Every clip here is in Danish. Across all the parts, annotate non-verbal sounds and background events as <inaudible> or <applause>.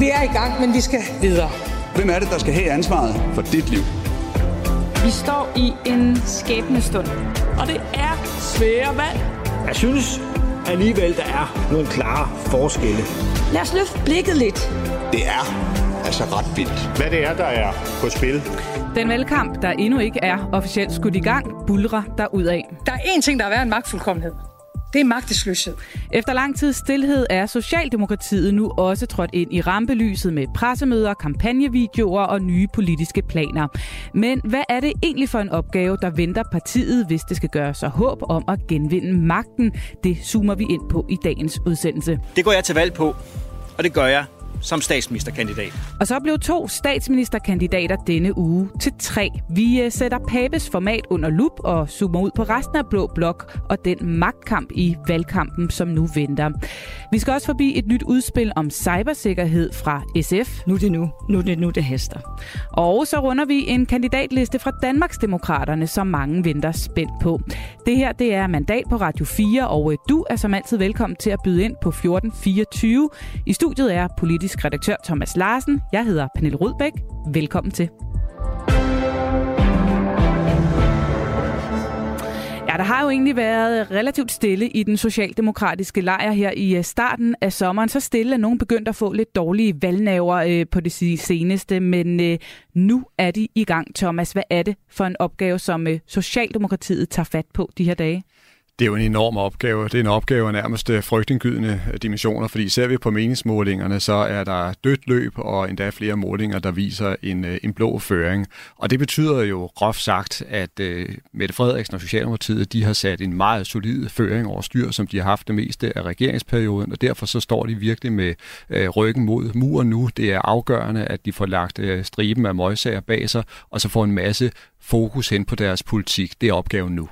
Vi er i gang, men vi skal videre. Hvem er det, der skal have ansvaret for dit liv? Vi står i en skæbnestund. Og det er svære valg. Jeg synes alligevel, der er nogle klare forskelle. Lad os løfte blikket lidt. Det er altså ret vildt. Hvad det er, der er på spil. Den valgkamp, der endnu ikke er officielt skudt i gang, bulrer af. Der er én ting, der er værd en magtfuldkommenhed. Det er magtesløshed. Efter lang tid stillhed er Socialdemokratiet nu også trådt ind i rampelyset med pressemøder, kampagnevideoer og nye politiske planer. Men hvad er det egentlig for en opgave, der venter partiet, hvis det skal gøre sig håb om at genvinde magten? Det zoomer vi ind på i dagens udsendelse. Det går jeg til valg på, og det gør jeg som statsministerkandidat. Og så blev to statsministerkandidater denne uge til tre. Vi øh, sætter Papes format under lup og zoomer ud på resten af Blå Blok og den magtkamp i valgkampen, som nu venter. Vi skal også forbi et nyt udspil om cybersikkerhed fra SF. Nu er det nu. Nu er det nu, det hester. Og så runder vi en kandidatliste fra Danmarksdemokraterne, som mange venter spændt på. Det her det er Mandat på Radio 4, og øh, du er som altid velkommen til at byde ind på 1424. I studiet er politisk politisk redaktør Thomas Larsen. Jeg hedder Pernille Rudbæk. Velkommen til. Ja, der har jo egentlig været relativt stille i den socialdemokratiske lejr her i øh, starten af sommeren. Så stille, at nogen begyndte at få lidt dårlige valgnaver øh, på det seneste, men øh, nu er de i gang. Thomas, hvad er det for en opgave, som Socialdemokratiet tager fat på de her dage? Det er jo en enorm opgave. Det er en opgave af nærmest øh, frygtindgydende øh, dimensioner, fordi ser vi på meningsmålingerne, så er der dødt løb og endda flere målinger, der viser en, øh, en blå føring. Og det betyder jo groft sagt, at uh, Mette Frederiksen og Socialdemokratiet, de har sat en meget solid føring over styr, som de har haft det meste af regeringsperioden, og derfor så står de virkelig med uh, ryggen mod muren nu. Det er afgørende, at de får lagt uh, striben af møgsager bag sig, og så får en masse fokus hen på deres politik. Det er opgaven nu.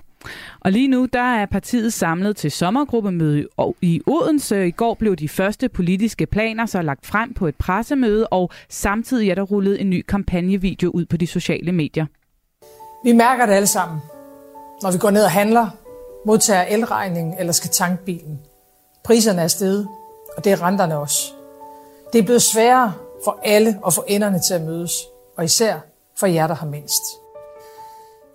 Og lige nu der er partiet samlet til sommergruppemøde i Odense. I går blev de første politiske planer så lagt frem på et pressemøde, og samtidig er der rullet en ny kampagnevideo ud på de sociale medier. Vi mærker det alle sammen, når vi går ned og handler, modtager elregningen eller skal tanke bilen. Priserne er steget, og det er renterne også. Det er blevet sværere for alle at få enderne til at mødes, og især for jer, der har mindst.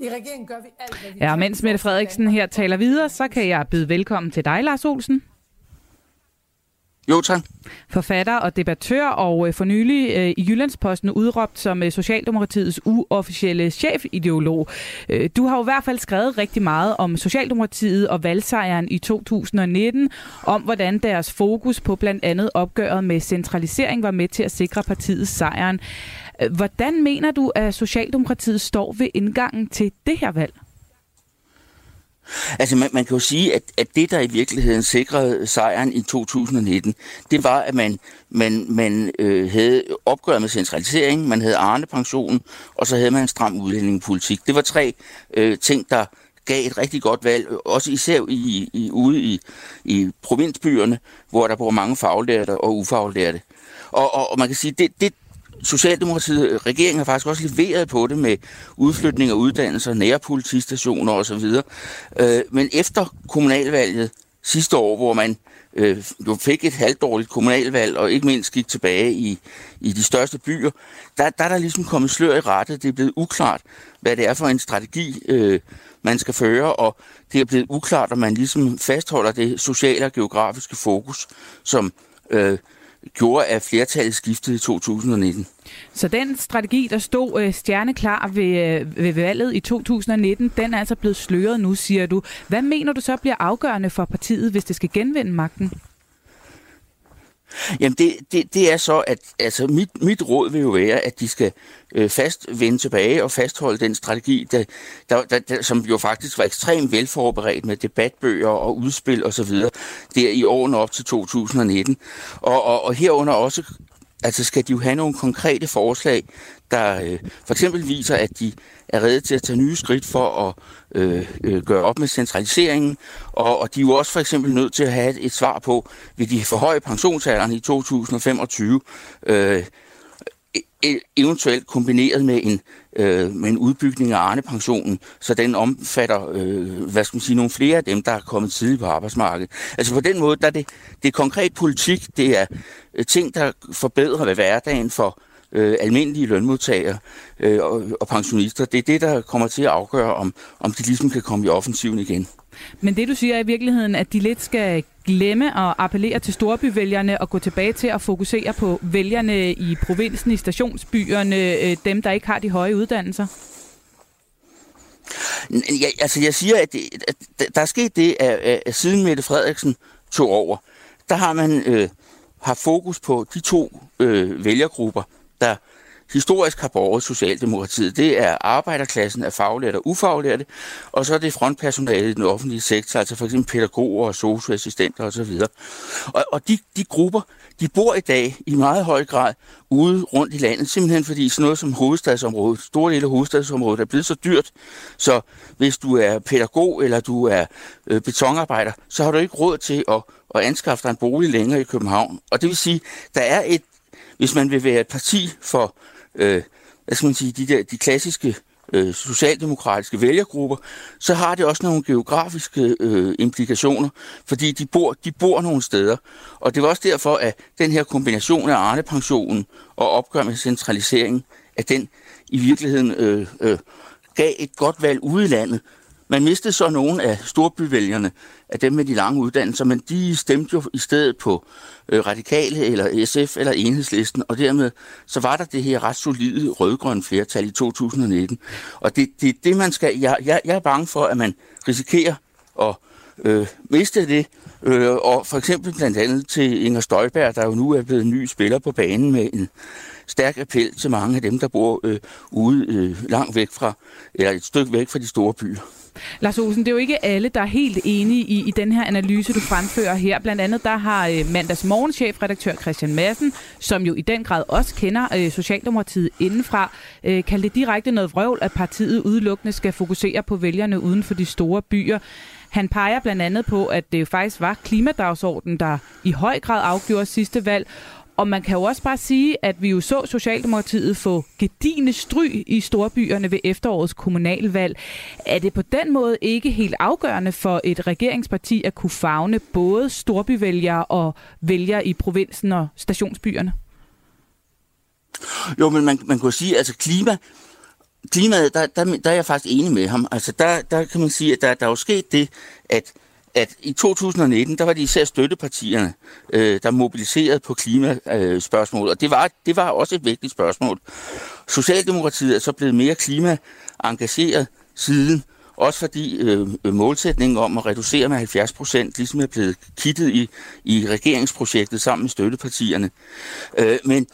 I regeringen gør vi alt, hvad vi Ja, mens Mette Frederiksen her taler videre, så kan jeg byde velkommen til dig, Lars Olsen. Jo, tak. Forfatter og debattør, og øh, for nylig øh, i Jyllandsposten udråbt som øh, Socialdemokratiets uofficielle chefideolog. Øh, du har jo i hvert fald skrevet rigtig meget om Socialdemokratiet og valgsejren i 2019, om hvordan deres fokus på blandt andet opgøret med centralisering var med til at sikre partiets sejren. Hvordan mener du, at Socialdemokratiet står ved indgangen til det her valg? Altså man, man kan jo sige, at, at det, der i virkeligheden sikrede sejren i 2019, det var, at man, man, man øh, havde opgøret med centralisering, man havde Arne-pensionen, og så havde man en stram udlændingepolitik. Det var tre øh, ting, der gav et rigtig godt valg, også især i, i, ude i, i provinsbyerne, hvor der bor mange faglærte og ufaglærte. Og, og, og man kan sige, det, det, Socialdemokratiet, øh, regeringen har faktisk også leveret på det med udflytning af uddannelser, nærpolitistationer osv. Øh, men efter kommunalvalget sidste år, hvor man øh, jo fik et halvdårligt kommunalvalg, og ikke mindst gik tilbage i, i de største byer, der, der er der ligesom kommet slør i rettet. Det er blevet uklart, hvad det er for en strategi, øh, man skal føre, og det er blevet uklart, om man ligesom fastholder det sociale og geografiske fokus, som øh, gjorde, at flertallet skiftede i 2019. Så den strategi, der stod øh, stjerneklar ved, øh, ved valget i 2019, den er altså blevet sløret nu, siger du. Hvad mener du så bliver afgørende for partiet, hvis det skal genvinde magten? Jamen det, det, det er så, at altså mit, mit råd vil jo være, at de skal øh, fast vende tilbage og fastholde den strategi, der, der, der, der, som jo faktisk var ekstremt velforberedt med debatbøger og udspil osv. der i årene op til 2019. Og, og, og herunder også altså skal de jo have nogle konkrete forslag, der øh, for eksempel viser, at de er redde til at tage nye skridt for at øh, øh, gøre op med centraliseringen, og, og de er jo også for eksempel nødt til at have et, et svar på, vil de forhøje pensionsalderen i 2025? Øh, E- eventuelt kombineret med en, øh, med en udbygning af Arne-pensionen, så den omfatter, øh, hvad skal man sige, nogle flere af dem, der er kommet tidligt på arbejdsmarkedet. Altså på den måde, der er det, det er konkret politik, det er øh, ting, der forbedrer ved hverdagen for øh, almindelige lønmodtagere øh, og, og pensionister. Det er det, der kommer til at afgøre, om, om de ligesom kan komme i offensiven igen. Men det du siger er i virkeligheden, at de lidt skal glemme at appellere til storbyvælgerne og gå tilbage til at fokusere på vælgerne i provinsen, i stationsbyerne, øh, dem der ikke har de høje uddannelser? Ja, altså jeg siger, at, det, at der er sket det, at, at siden Mette Frederiksen tog over, der har man øh, haft fokus på de to øh, vælgergrupper, der historisk har borget Socialdemokratiet. Det er arbejderklassen af faglærte og ufaglærte, og så er det frontpersonalet i den offentlige sektor, altså for eksempel pædagoger og socioassistenter osv. Og, og de, de grupper, de bor i dag i meget høj grad ude rundt i landet, simpelthen fordi sådan noget som hovedstadsområdet, store dele af hovedstadsområdet er blevet så dyrt, så hvis du er pædagog eller du er øh, betonarbejder, så har du ikke råd til at, at anskaffe dig en bolig længere i København. Og det vil sige, der er et, hvis man vil være et parti for øh, hvad skal man sige, de, der, de klassiske øh, socialdemokratiske vælgergrupper, så har det også nogle geografiske øh, implikationer, fordi de bor, de bor nogle steder. Og det var også derfor, at den her kombination af Arne-pensionen og opgør med centraliseringen, at den i virkeligheden øh, øh, gav et godt valg ude i landet. Man mistede så nogle af storbyvælgerne, af dem med de lange uddannelser, men de stemte jo i stedet på øh, radikale eller SF eller enhedslisten, og dermed så var der det her ret solide rødgrønne flertal i 2019. Og det, det, det man skal, jeg, jeg, jeg er bange for, at man risikerer at øh, miste det, øh, og for eksempel blandt andet til Inger Støjberg, der jo nu er blevet ny spiller på banen med en stærk appel til mange af dem, der bor øh, ude øh, langt væk fra, eller et stykke væk fra de store byer. Lars Olsen, det er jo ikke alle, der er helt enige i, i den her analyse, du fremfører her. Blandt andet der har øh, mandags morgenchefredaktør Christian Madsen, som jo i den grad også kender øh, Socialdemokratiet indenfra, øh, kaldt det direkte noget vrøvl, at partiet udelukkende skal fokusere på vælgerne uden for de store byer. Han peger blandt andet på, at det jo faktisk var klimadagsordenen, der i høj grad afgjorde sidste valg, og man kan jo også bare sige, at vi jo så Socialdemokratiet få gedigende stry i storbyerne ved efterårets kommunalvalg. Er det på den måde ikke helt afgørende for et regeringsparti at kunne fagne både storbyvælgere og vælgere i provinsen og stationsbyerne? Jo, men man, man kan sige, altså klima, klimaet, der, der, der er jeg faktisk enig med ham. Altså der, der kan man sige, at der, der er jo sket det, at at i 2019, der var det især støttepartierne, øh, der mobiliserede på klimaspørgsmål, og det var, det var også et vigtigt spørgsmål. Socialdemokratiet er så blevet mere klimaengageret siden, også fordi øh, målsætningen om at reducere med 70 procent ligesom er blevet kittet i, i regeringsprojektet sammen med støttepartierne. Øh, men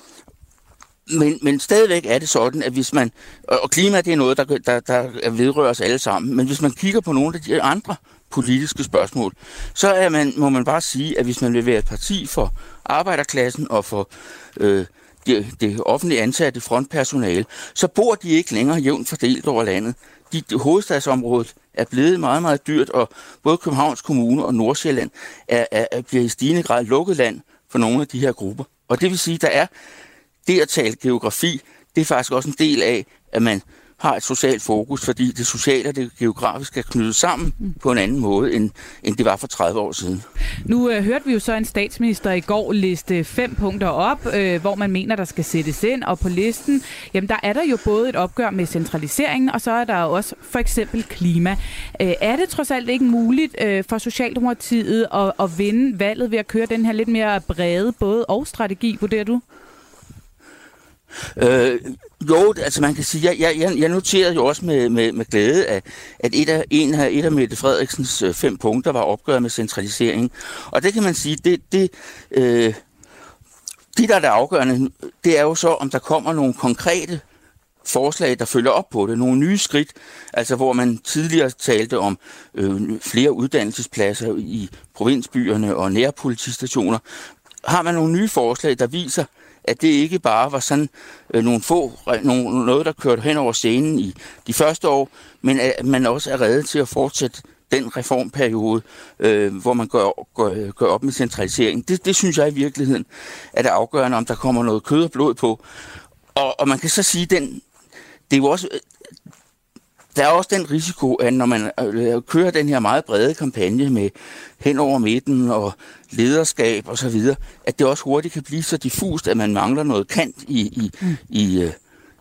men, men stadigvæk er det sådan, at hvis man... Og klima, det er noget, der, der, der vedrører os alle sammen. Men hvis man kigger på nogle af de andre politiske spørgsmål, så er man, må man bare sige, at hvis man vil være et parti for arbejderklassen og for øh, det, det offentlige ansatte frontpersonale, så bor de ikke længere jævnt fordelt over landet. De, de, hovedstadsområdet er blevet meget, meget dyrt, og både Københavns Kommune og Nordsjælland er, er, er, bliver i stigende grad lukket land for nogle af de her grupper. Og det vil sige, at der er det at tale geografi, det er faktisk også en del af, at man har et socialt fokus, fordi det sociale og det geografiske er knyttet sammen mm. på en anden måde, end, end det var for 30 år siden. Nu øh, hørte vi jo så en statsminister i går liste fem punkter op, øh, hvor man mener, der skal sættes ind, og på listen, jamen der er der jo både et opgør med centraliseringen, og så er der også for eksempel klima. Øh, er det trods alt ikke muligt øh, for Socialdemokratiet at, at vinde valget ved at køre den her lidt mere brede både og strategi, vurderer du? Øh, jo, altså man kan sige, jeg, jeg, jeg noterede jo også med, med, med glæde, at, at et, af, en af, et af Mette Frederiksens øh, fem punkter var opgøret med centralisering. Og det kan man sige, det, det, øh, det der er det afgørende, det er jo så, om der kommer nogle konkrete forslag, der følger op på det. Nogle nye skridt, altså hvor man tidligere talte om øh, flere uddannelsespladser i provinsbyerne og nærpolitistationer. Har man nogle nye forslag, der viser, at det ikke bare var sådan øh, nogle få, nogle, noget, der kørte hen over scenen i de første år, men at man også er reddet til at fortsætte den reformperiode, øh, hvor man gør, gør, gør op med centralisering. Det, det synes jeg i virkeligheden er det afgørende, om der kommer noget kød og blod på. og, og man kan så sige, den, det er jo også, øh, der er også den risiko, at når man øh, kører den her meget brede kampagne med hen over midten og lederskab og så videre, at det også hurtigt kan blive så diffust, at man mangler noget kant i, i, mm. i, øh,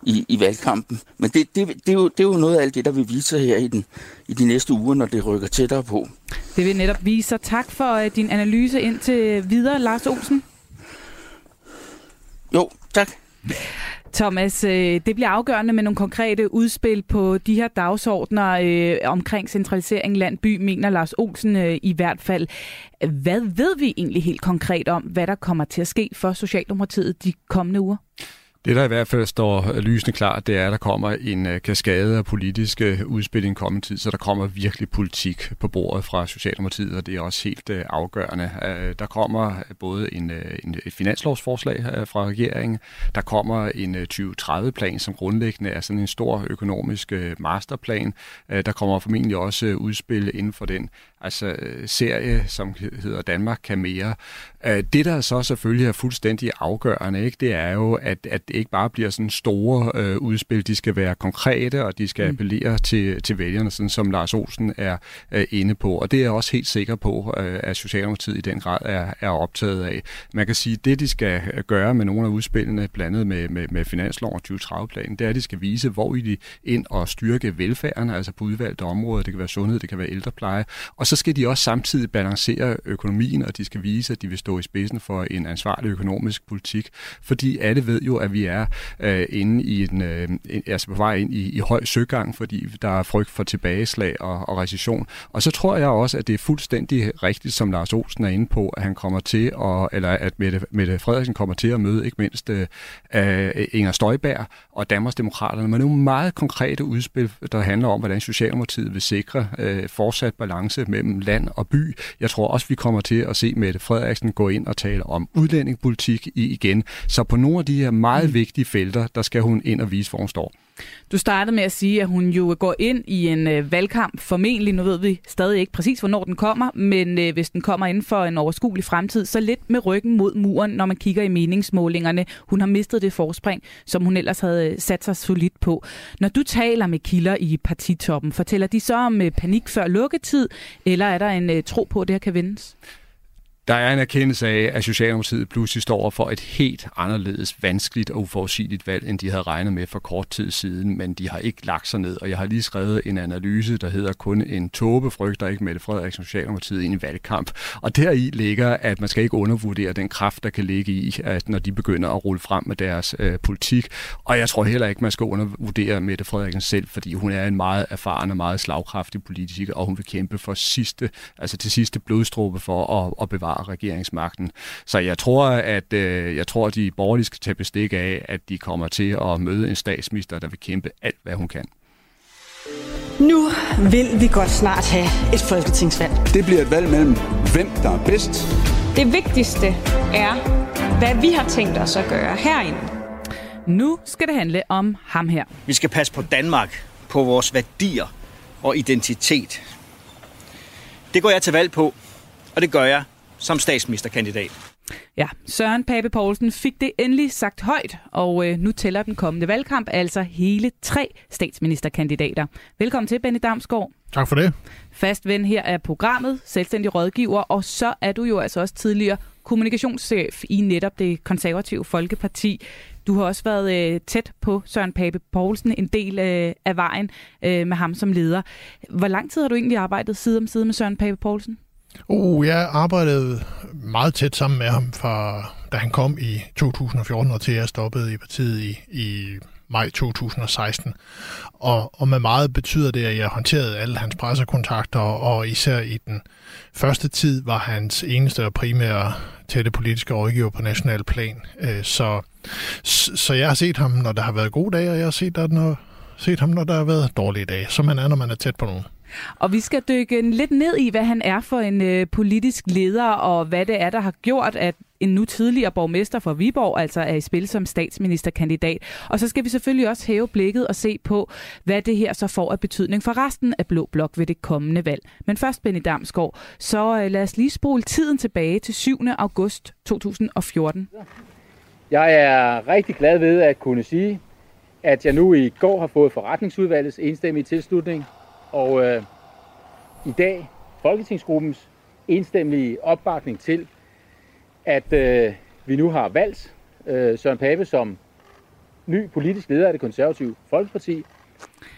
i, i valgkampen. Men det, det, det, er jo, det er jo noget af alt det, der vil vise sig her i, den, i de næste uger, når det rykker tættere på. Det vil netop vise sig. Tak for uh, din analyse ind til videre, Lars Olsen. Jo, tak. Thomas, øh, det bliver afgørende med nogle konkrete udspil på de her dagsordner øh, omkring centralisering land-by, mener Lars Olsen øh, i hvert fald. Hvad ved vi egentlig helt konkret om, hvad der kommer til at ske for Socialdemokratiet de kommende uger? Det, der i hvert fald står lysende klart, det er, at der kommer en øh, kaskade af politiske udspil i en kommende tid, så der kommer virkelig politik på bordet fra Socialdemokratiet, og det er også helt øh, afgørende. Øh, der kommer både en, en, et finanslovsforslag fra regeringen, der kommer en 2030-plan, som grundlæggende er sådan en stor økonomisk masterplan. Der kommer formentlig også udspil inden for den altså serie, som hedder Danmark kan mere. Det, der så selvfølgelig er fuldstændig afgørende, ikke, det er jo, at, at det ikke bare bliver sådan store øh, udspil. De skal være konkrete, og de skal mm. appellere til, til vælgerne, sådan som Lars Olsen er øh, inde på. Og det er jeg også helt sikker på, øh, at Socialdemokratiet i den grad er, er optaget af. Man kan sige, at det, de skal gøre med nogle af udspillene, blandet med, med, med finanslov og 2030-planen, det er, at de skal vise, hvor I de ind og styrke velfærden, altså på udvalgte områder. Det kan være sundhed, det kan være ældrepleje. Og så skal de også samtidig balancere økonomien, og de skal vise, at de vil stå i spidsen for en ansvarlig økonomisk politik. Fordi alle ved jo, at vi er øh, inde i en, øh, altså på vej ind i, i høj søgang, fordi der er frygt for tilbageslag og, og recession. Og så tror jeg også, at det er fuldstændig rigtigt, som Lars Olsen er inde på, at han kommer til, at, eller at Mette, Mette Frederiksen kommer til at møde ikke mindst øh, øh Inger Støjberg og Danmarksdemokraterne med nogle meget konkrete udspil, der handler om, hvordan Socialdemokratiet vil sikre øh, fortsat balance mellem land og by. Jeg tror også, vi kommer til at se Mette Frederiksen gå ind og tale om udlændingepolitik i igen. Så på nogle af de her meget vigtige felter, der skal hun ind og vise, hvor hun står. Du startede med at sige, at hun jo går ind i en øh, valgkamp, formentlig, nu ved vi stadig ikke præcis, hvornår den kommer, men øh, hvis den kommer inden for en overskuelig fremtid, så lidt med ryggen mod muren, når man kigger i meningsmålingerne. Hun har mistet det forspring, som hun ellers havde øh, sat sig solidt på. Når du taler med kilder i partitoppen, fortæller de så om øh, panik før lukketid, eller er der en øh, tro på, at det her kan vendes? Der er en erkendelse af, at Socialdemokratiet pludselig står for et helt anderledes vanskeligt og uforudsigeligt valg, end de havde regnet med for kort tid siden, men de har ikke lagt sig ned. Og jeg har lige skrevet en analyse, der hedder kun en tåbe frygter ikke Mette Frederiksen Socialdemokratiet ind i valgkamp. Og deri ligger, at man skal ikke undervurdere den kraft, der kan ligge i, at når de begynder at rulle frem med deres øh, politik. Og jeg tror heller ikke, man skal undervurdere Mette Frederiksen selv, fordi hun er en meget erfaren og meget slagkraftig politiker, og hun vil kæmpe for sidste, altså til sidste blodstråbe for at, at bevare har regeringsmagten. Så jeg tror, at øh, jeg tror, at de borgerlige skal tage bestik af, at de kommer til at møde en statsminister, der vil kæmpe alt, hvad hun kan. Nu vil vi godt snart have et folketingsvalg. Det bliver et valg mellem, hvem der er bedst. Det vigtigste er, hvad vi har tænkt os at gøre herinde. Nu skal det handle om ham her. Vi skal passe på Danmark, på vores værdier og identitet. Det går jeg til valg på, og det gør jeg som statsministerkandidat. Ja, Søren Pape Poulsen fik det endelig sagt højt, og øh, nu tæller den kommende valgkamp altså hele tre statsministerkandidater. Velkommen til, Benny Damsgaard. Tak for det. Fast ven her er programmet, selvstændig rådgiver, og så er du jo altså også tidligere kommunikationschef i netop det konservative Folkeparti. Du har også været øh, tæt på Søren Pape Poulsen en del øh, af vejen øh, med ham som leder. Hvor lang tid har du egentlig arbejdet side om side med Søren Pape Poulsen? Uh, jeg arbejdede meget tæt sammen med ham, fra, da han kom i 2014 og til jeg stoppede i partiet i, i maj 2016. Og, og med meget betyder det, at jeg håndterede alle hans pressekontakter, og især i den første tid var hans eneste og primære tætte politiske rådgiver på national plan. Øh, så, så jeg har set ham, når der har været gode dage, og jeg har set, der, når, set ham, når der har været dårlige dage, som man er, når man er tæt på nogen. Og vi skal dykke lidt ned i, hvad han er for en øh, politisk leder, og hvad det er, der har gjort, at en nu tidligere borgmester for Viborg altså er i spil som statsministerkandidat. Og så skal vi selvfølgelig også hæve blikket og se på, hvad det her så får af betydning for resten af Blå Blok ved det kommende valg. Men først, Benny Damsgaard, så øh, lad os lige spole tiden tilbage til 7. august 2014. Jeg er rigtig glad ved at kunne sige, at jeg nu i går har fået forretningsudvalgets enstemmige tilslutning, og øh, i dag Folketingsgruppens enstemmige opbakning til, at øh, vi nu har valgt øh, Søren Pape som ny politisk leder af det konservative Folkeparti.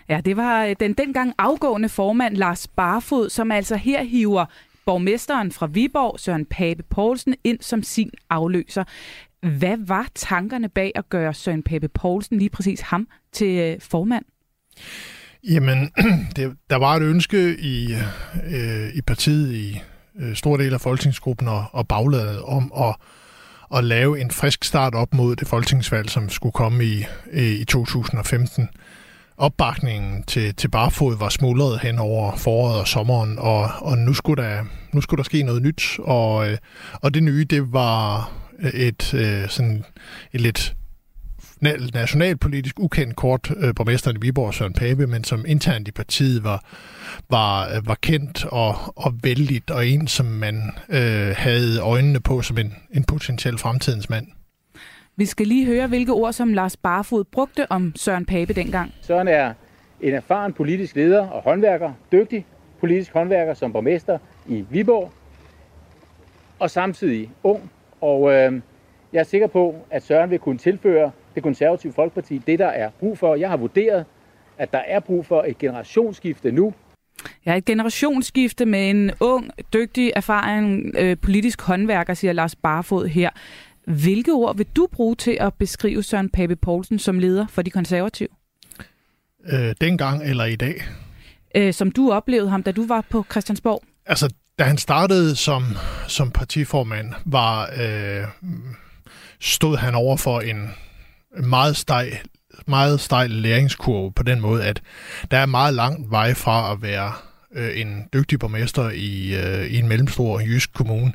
Ja, det var øh, den dengang afgående formand Lars Barfod, som altså her hiver borgmesteren fra Viborg, Søren Pape Poulsen, ind som sin afløser. Hvad var tankerne bag at gøre Søren Pape Poulsen, lige præcis ham, til øh, formand? Jamen, <clears throat> det, der var et ønske i, øh, i partiet, i øh, stor del af folketingsgruppen og, og bagladet om at, at lave en frisk start op mod det folketingsvalg, som skulle komme i, i 2015. Opbakningen til, til Barfod var smuldret hen over foråret og sommeren, og, og nu, skulle der, nu skulle der ske noget nyt, og, øh, og det nye, det var et, øh, sådan et lidt nationalpolitisk ukendt kort øh, borgmesteren i Viborg, Søren Pape, men som internt i partiet var, var, øh, var kendt og, og vældigt, og en, som man øh, havde øjnene på som en, en potentiel fremtidens mand. Vi skal lige høre, hvilke ord som Lars Barfod brugte om Søren Pape dengang. Søren er en erfaren politisk leder og håndværker, dygtig politisk håndværker som borgmester i Viborg, og samtidig ung. Og øh, jeg er sikker på, at Søren vil kunne tilføre det konservative Folkeparti det, der er brug for. Jeg har vurderet, at der er brug for et generationsskifte nu. Ja, et generationsskifte med en ung, dygtig, erfaren øh, politisk håndværker, siger Lars Barfod her. Hvilke ord vil du bruge til at beskrive Søren Pape Poulsen som leder for de konservative? Øh, dengang eller i dag? Øh, som du oplevede ham, da du var på Christiansborg? Altså, da han startede som, som partiformand, var, øh, stod han over for en meget stejl, meget stejl læringskurve på den måde, at der er meget lang vej fra at være øh, en dygtig borgmester i, øh, i en mellemstor jysk kommune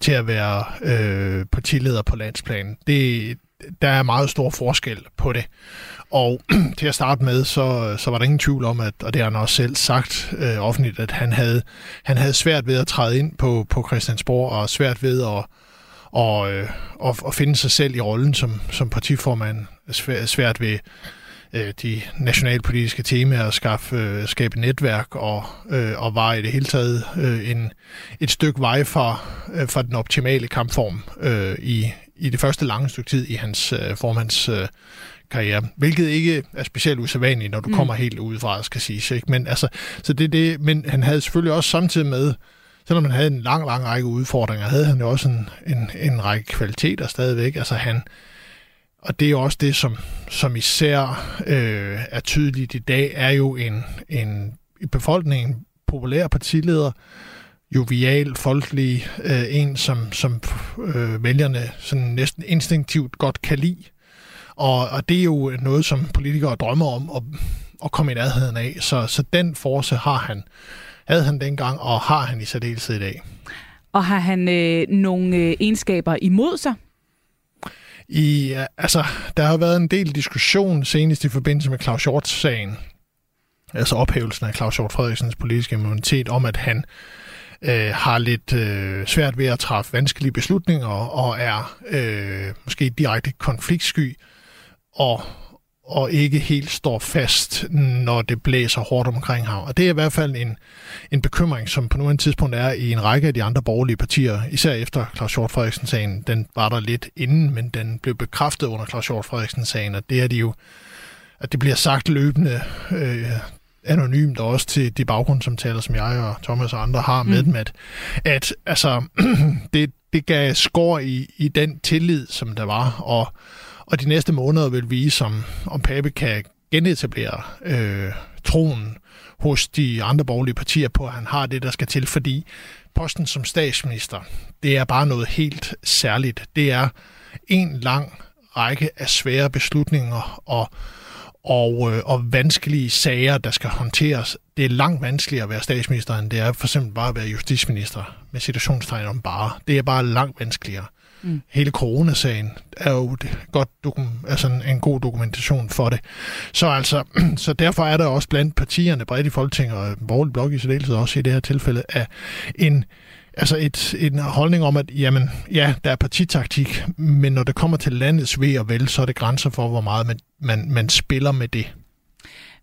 til at være øh, partileder på landsplan. Det, der er meget stor forskel på det. Og <clears throat> til at starte med, så, så var der ingen tvivl om, at, og det har han også selv sagt øh, offentligt, at han havde, han havde svært ved at træde ind på, på Christiansborg, og svært ved at, og, øh, og, og finde sig selv i rollen som, som partiformand. Svært, svært ved øh, de nationalpolitiske temaer, skaffe, øh, skabe netværk og, øh, og var i det hele taget øh, en, et stykke vej fra, øh, fra den optimale kampform øh, i, i det første lange stykke tid i hans øh, formands øh, karriere, hvilket ikke er specielt usædvanligt, når du mm. kommer helt udefra, skal sige. Ikke? Men, altså, så det, det, men han havde selvfølgelig også samtidig med, selvom han havde en lang, lang række udfordringer, havde han jo også en, en, en række kvaliteter stadigvæk. Altså han, og det er jo også det, som, som især øh, er tydeligt i dag, er jo en, en i befolkningen populær partileder, jovial, folkelig, øh, en, som, som øh, vælgerne sådan næsten instinktivt godt kan lide. Og, og det er jo noget, som politikere drømmer om at, at komme i nærheden af. Så, så den force har han, havde han dengang, og har han i særdeleshed i dag. Og har han øh, nogle øh, egenskaber imod sig? I, altså, der har været en del diskussion senest i forbindelse med Claus Hjort-sagen, altså ophævelsen af Claus Hjort Frederiksens politiske immunitet, om at han øh, har lidt øh, svært ved at træffe vanskelige beslutninger og er øh, måske direkte konfliktsky og, og ikke helt står fast, når det blæser hårdt omkring ham. Og det er i hvert fald en, en bekymring, som på nuværende tidspunkt er i en række af de andre borgerlige partier, især efter Claus Hjort Frederiksen-sagen. Den var der lidt inden, men den blev bekræftet under Claus Hjort Frederiksen-sagen, og det er de jo, at det bliver sagt løbende øh, anonymt, og også til de baggrundssamtaler, som jeg og Thomas og andre har med mm. dem, at, at altså, <clears throat> det, det gav skår i, i den tillid, som der var, og og de næste måneder vil vise, om, om Pape kan genetablere øh, troen hos de andre borgerlige partier på, at han har det, der skal til, fordi posten som statsminister, det er bare noget helt særligt. Det er en lang række af svære beslutninger og, og, øh, og vanskelige sager, der skal håndteres. Det er langt vanskeligere at være statsminister, end det er for eksempel bare at være justitsminister, med situationstegn om bare. Det er bare langt vanskeligere. Mm. Hele coronasagen er jo et godt dokum- altså en, en god dokumentation for det. Så altså, <clears throat> så derfor er der også blandt partierne bredt i Folketinget og borgerlig blok i særdeleshed også i det her tilfælde, af en altså et, en holdning om, at jamen, ja, der er partitaktik, men når det kommer til landets ved og vel, så er det grænser for, hvor meget man, man, man spiller med det.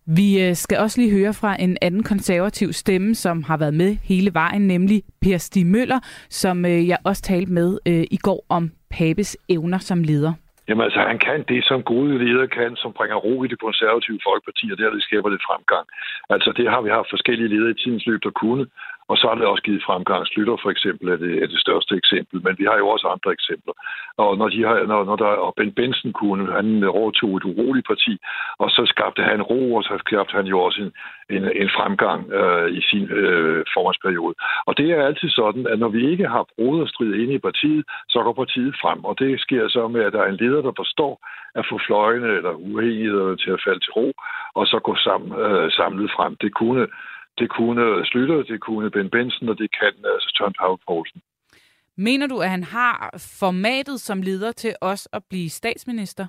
Vi øh, skal også lige høre fra en anden konservativ stemme, som har været med hele vejen, nemlig Per Stig Møller, som øh, jeg også talte med øh, i går om Pabes evner som leder. Jamen altså, han kan det, som gode ledere kan, som bringer ro i det konservative folkeparti, og det skaber lidt fremgang. Altså, det har vi haft forskellige ledere i tidens løb, der kunne. Og så har det også givet fremgang. Slytter for eksempel er det, er det største eksempel, men vi har jo også andre eksempler. Og når, de har, når, når der, og Ben Benson kunne, han øh, overtog et uroligt parti, og så skabte han ro, og så skabte han jo også en, en, en fremgang øh, i sin øh, formandsperiode. Og det er altid sådan, at når vi ikke har broderstrid inde i partiet, så går partiet frem. Og det sker så med, at der er en leder, der forstår at få fløjene eller uenighederne til at falde til ro, og så gå sammen, øh, samlet frem. Det kunne det kunne Slytter, det kunne Ben Benson, og det kan altså Tørn Paul Poulsen. Mener du, at han har formatet som leder til os at blive statsminister?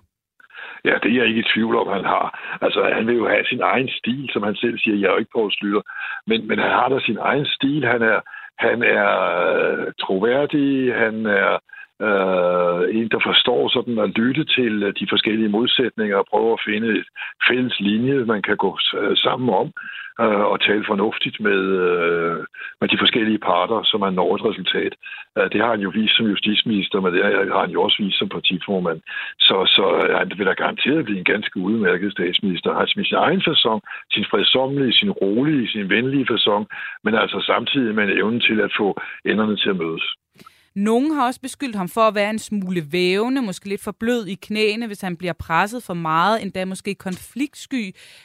Ja, det er jeg ikke i tvivl om, han har. Altså, han vil jo have sin egen stil, som han selv siger. Jeg er jo ikke på Slytter. Men, men han har da sin egen stil. Han er, han er øh, troværdig, han er øh, en, der forstår sådan at lytte til øh, de forskellige modsætninger og prøve at finde et fælles linje, man kan gå øh, sammen om øh, og tale fornuftigt med, øh, med de forskellige parter, så man når et resultat. Øh, det har han jo vist som justitsminister, men det har han jo også vist som partiformand. Så, så øh, han vil da garanteret blive en ganske udmærket statsminister. Han har sin egen fasong, sin fredsomlige, sin rolige, sin venlige fasong, men altså samtidig med en evne til at få enderne til at mødes. Nogen har også beskyldt ham for at være en smule vævende, måske lidt for blød i knæene, hvis han bliver presset for meget, endda måske konfliktsky.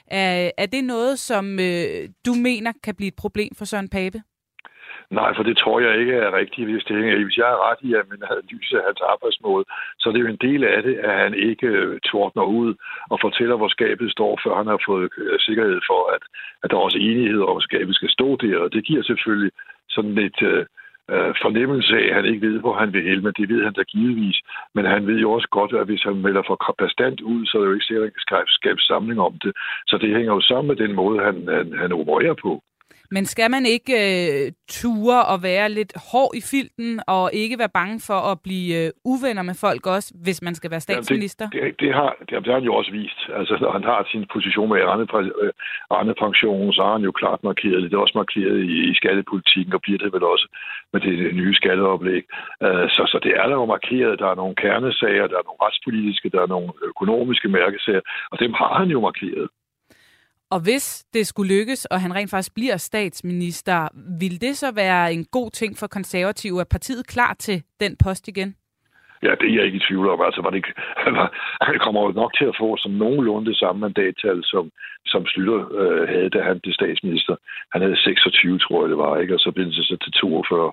Er, er det noget, som øh, du mener kan blive et problem for Søren Pape? Nej, for det tror jeg ikke er rigtigt, hvis det hænger Hvis jeg er ret i at man analyse af hans arbejdsmåde, så er det jo en del af det, at han ikke øh, tordner ud og fortæller, hvor skabet står, før han har fået øh, sikkerhed for, at, at der er også enighed om, at skabet skal stå der. Og det giver selvfølgelig sådan lidt... Øh, øh, fornemmelse af, at han ikke ved, hvor han vil hen, men det ved han da givetvis. Men han ved jo også godt, at hvis han melder for bastant ud, så er det jo ikke sikkert, at han kan skabe samling om det. Så det hænger jo sammen med den måde, han, han, han opererer på. Men skal man ikke øh, ture og være lidt hård i filten, og ikke være bange for at blive øh, uvenner med folk også, hvis man skal være statsminister? Ja, det, det, det, har, det, har han jo også vist. Altså, når han har sin position med Arne, Pension, så har han jo klart markeret det. Det er også markeret i, i skattepolitikken, og bliver det vel også med det nye skatteoplæg. Uh, så, så det er der jo markeret. Der er nogle kernesager, der er nogle retspolitiske, der er nogle økonomiske mærkesager, og dem har han jo markeret. Og hvis det skulle lykkes, og han rent faktisk bliver statsminister, vil det så være en god ting for konservative? Er partiet klar til den post igen? Ja, det er jeg ikke i tvivl om. Altså, var det, han, <laughs> var, han kommer jo nok til at få som nogenlunde det samme mandattal, som, som Slytter øh, havde, da han blev statsminister. Han havde 26, tror jeg det var, ikke? og så blev det så til 42,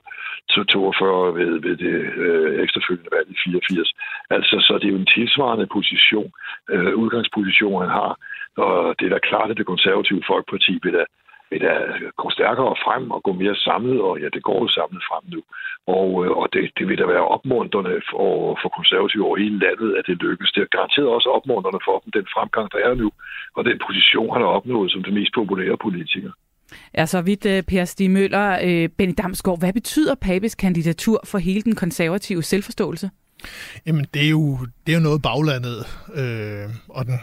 til 42 ved, ved det øh, efterfølgende valg i 84. Altså, så det er jo en tilsvarende position, øh, udgangsposition, han har. Og det er da klart, at det konservative folkeparti vil da, vil da gå stærkere frem og gå mere samlet, og ja, det går jo samlet frem nu. Og, øh, og det, det vil da være opmuntrende for, for konservative over hele landet, at det lykkes. Det er garanteret også opmuntrende for dem, den fremgang, der er nu, og den position, han har opnået som den mest populære politiker. Ja, så vidt uh, Per Stig Møller. Uh, Benny Damsgaard, hvad betyder Papes kandidatur for hele den konservative selvforståelse? Jamen, det er jo, det er jo noget baglandet, øh, og den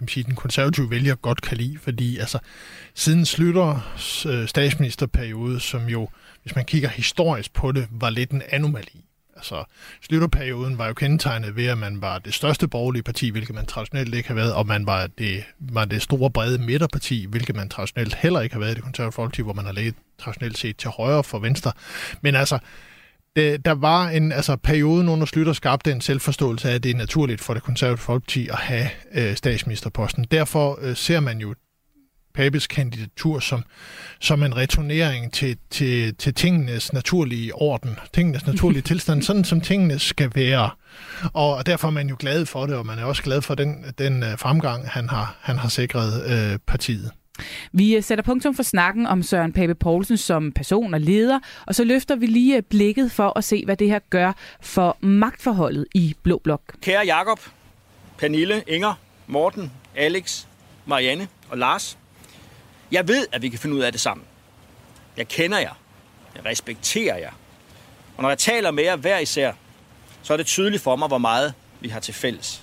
kan man sige, den konservative vælger godt kan lide, fordi altså, siden Slytters øh, statsministerperiode, som jo, hvis man kigger historisk på det, var lidt en anomali. Altså, Slytterperioden var jo kendetegnet ved, at man var det største borgerlige parti, hvilket man traditionelt ikke har været, og man var det, var det store, brede midterparti, hvilket man traditionelt heller ikke har været i det konservative folkeparti, hvor man har ligget traditionelt set til højre for venstre. Men altså, det, der var en altså, periode, under Slytter skabte en selvforståelse af, at det er naturligt for det konservative folkeparti at have øh, statsministerposten. Derfor øh, ser man jo Papes kandidatur som, som en returnering til, til, til tingenes naturlige orden, tingenes naturlige <laughs> tilstand, sådan som tingene skal være. Og derfor er man jo glad for det, og man er også glad for den, den øh, fremgang, han har, han har sikret øh, partiet. Vi øh, sætter punktum for snakken om Søren Pape Poulsen som person og leder, og så løfter vi lige øh, blikket for at se, hvad det her gør for magtforholdet i Blå Blok. Kære Jakob, Pernille, Inger, Morten, Alex, Marianne og Lars. Jeg ved, at vi kan finde ud af det sammen. Jeg kender jer. Jeg respekterer jer. Og når jeg taler med jer hver især, så er det tydeligt for mig, hvor meget vi har til fælles.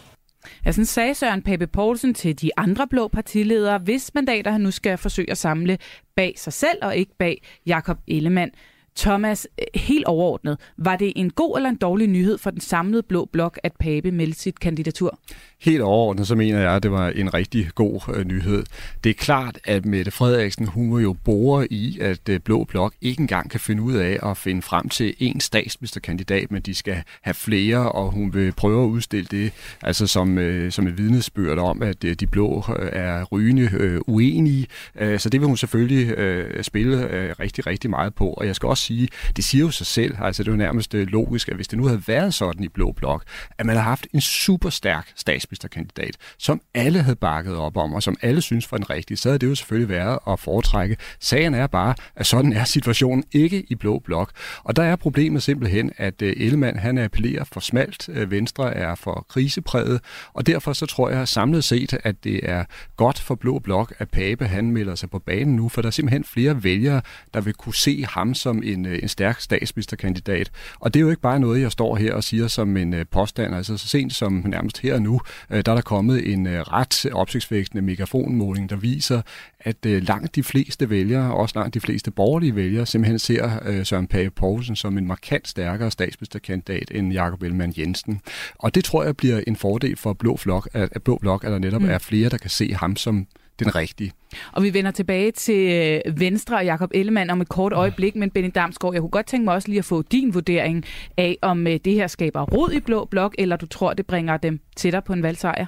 Ja, sådan sagde Søren Pape Poulsen til de andre blå partiledere, hvis mandater han nu skal forsøge at samle bag sig selv og ikke bag Jakob Ellemann. Thomas, øh, helt overordnet, var det en god eller en dårlig nyhed for den samlede blå blok, at Pape meldte sit kandidatur? Helt overordnet, så mener jeg, at det var en rigtig god øh, nyhed. Det er klart, at Mette Frederiksen, hun var jo bore i, at øh, Blå Blok ikke engang kan finde ud af at finde frem til en statsministerkandidat, men de skal have flere, og hun vil prøve at udstille det altså som, øh, som et vidnesbyrd om, at øh, de blå øh, er rygende øh, uenige. Øh, så det vil hun selvfølgelig øh, spille øh, rigtig, rigtig meget på. Og jeg skal også sige, det siger jo sig selv, altså det er jo nærmest øh, logisk, at hvis det nu havde været sådan i Blå Blok, at man har haft en super stærk statsministerkandidat, som alle havde bakket op om, og som alle synes var den rigtige, så havde det jo selvfølgelig været at foretrække. Sagen er bare, at sådan er situationen ikke i Blå Blok. Og der er problemet simpelthen, at øh, Ellemann han appellerer for smalt, øh, Venstre er for krisepræget, og derfor så tror jeg samlet set, at det er godt for Blå Blok, at Pape han melder sig på banen nu, for der er simpelthen flere vælgere, der vil kunne se ham som en, øh, en stærk statsministerkandidat. Og det er jo ikke bare noget, jeg står her og siger som en påstand. Altså så sent som nærmest her og nu, der er der kommet en ret opsigtsvækkende megafonmåling, der viser, at langt de fleste vælgere, også langt de fleste borgerlige vælgere, simpelthen ser Søren Pape Poulsen som en markant stærkere statsministerkandidat end Jakob Ellemann Jensen. Og det tror jeg bliver en fordel for Blå Flok, at, at Blå Blok, at der netop mm. er flere, der kan se ham som den rigtige. Og vi vender tilbage til Venstre og Jakob Ellemann om et kort øjeblik, men Benny Damsgaard, jeg kunne godt tænke mig også lige at få din vurdering af, om det her skaber rod i Blå Blok, eller du tror, det bringer dem tættere på en valgsejr?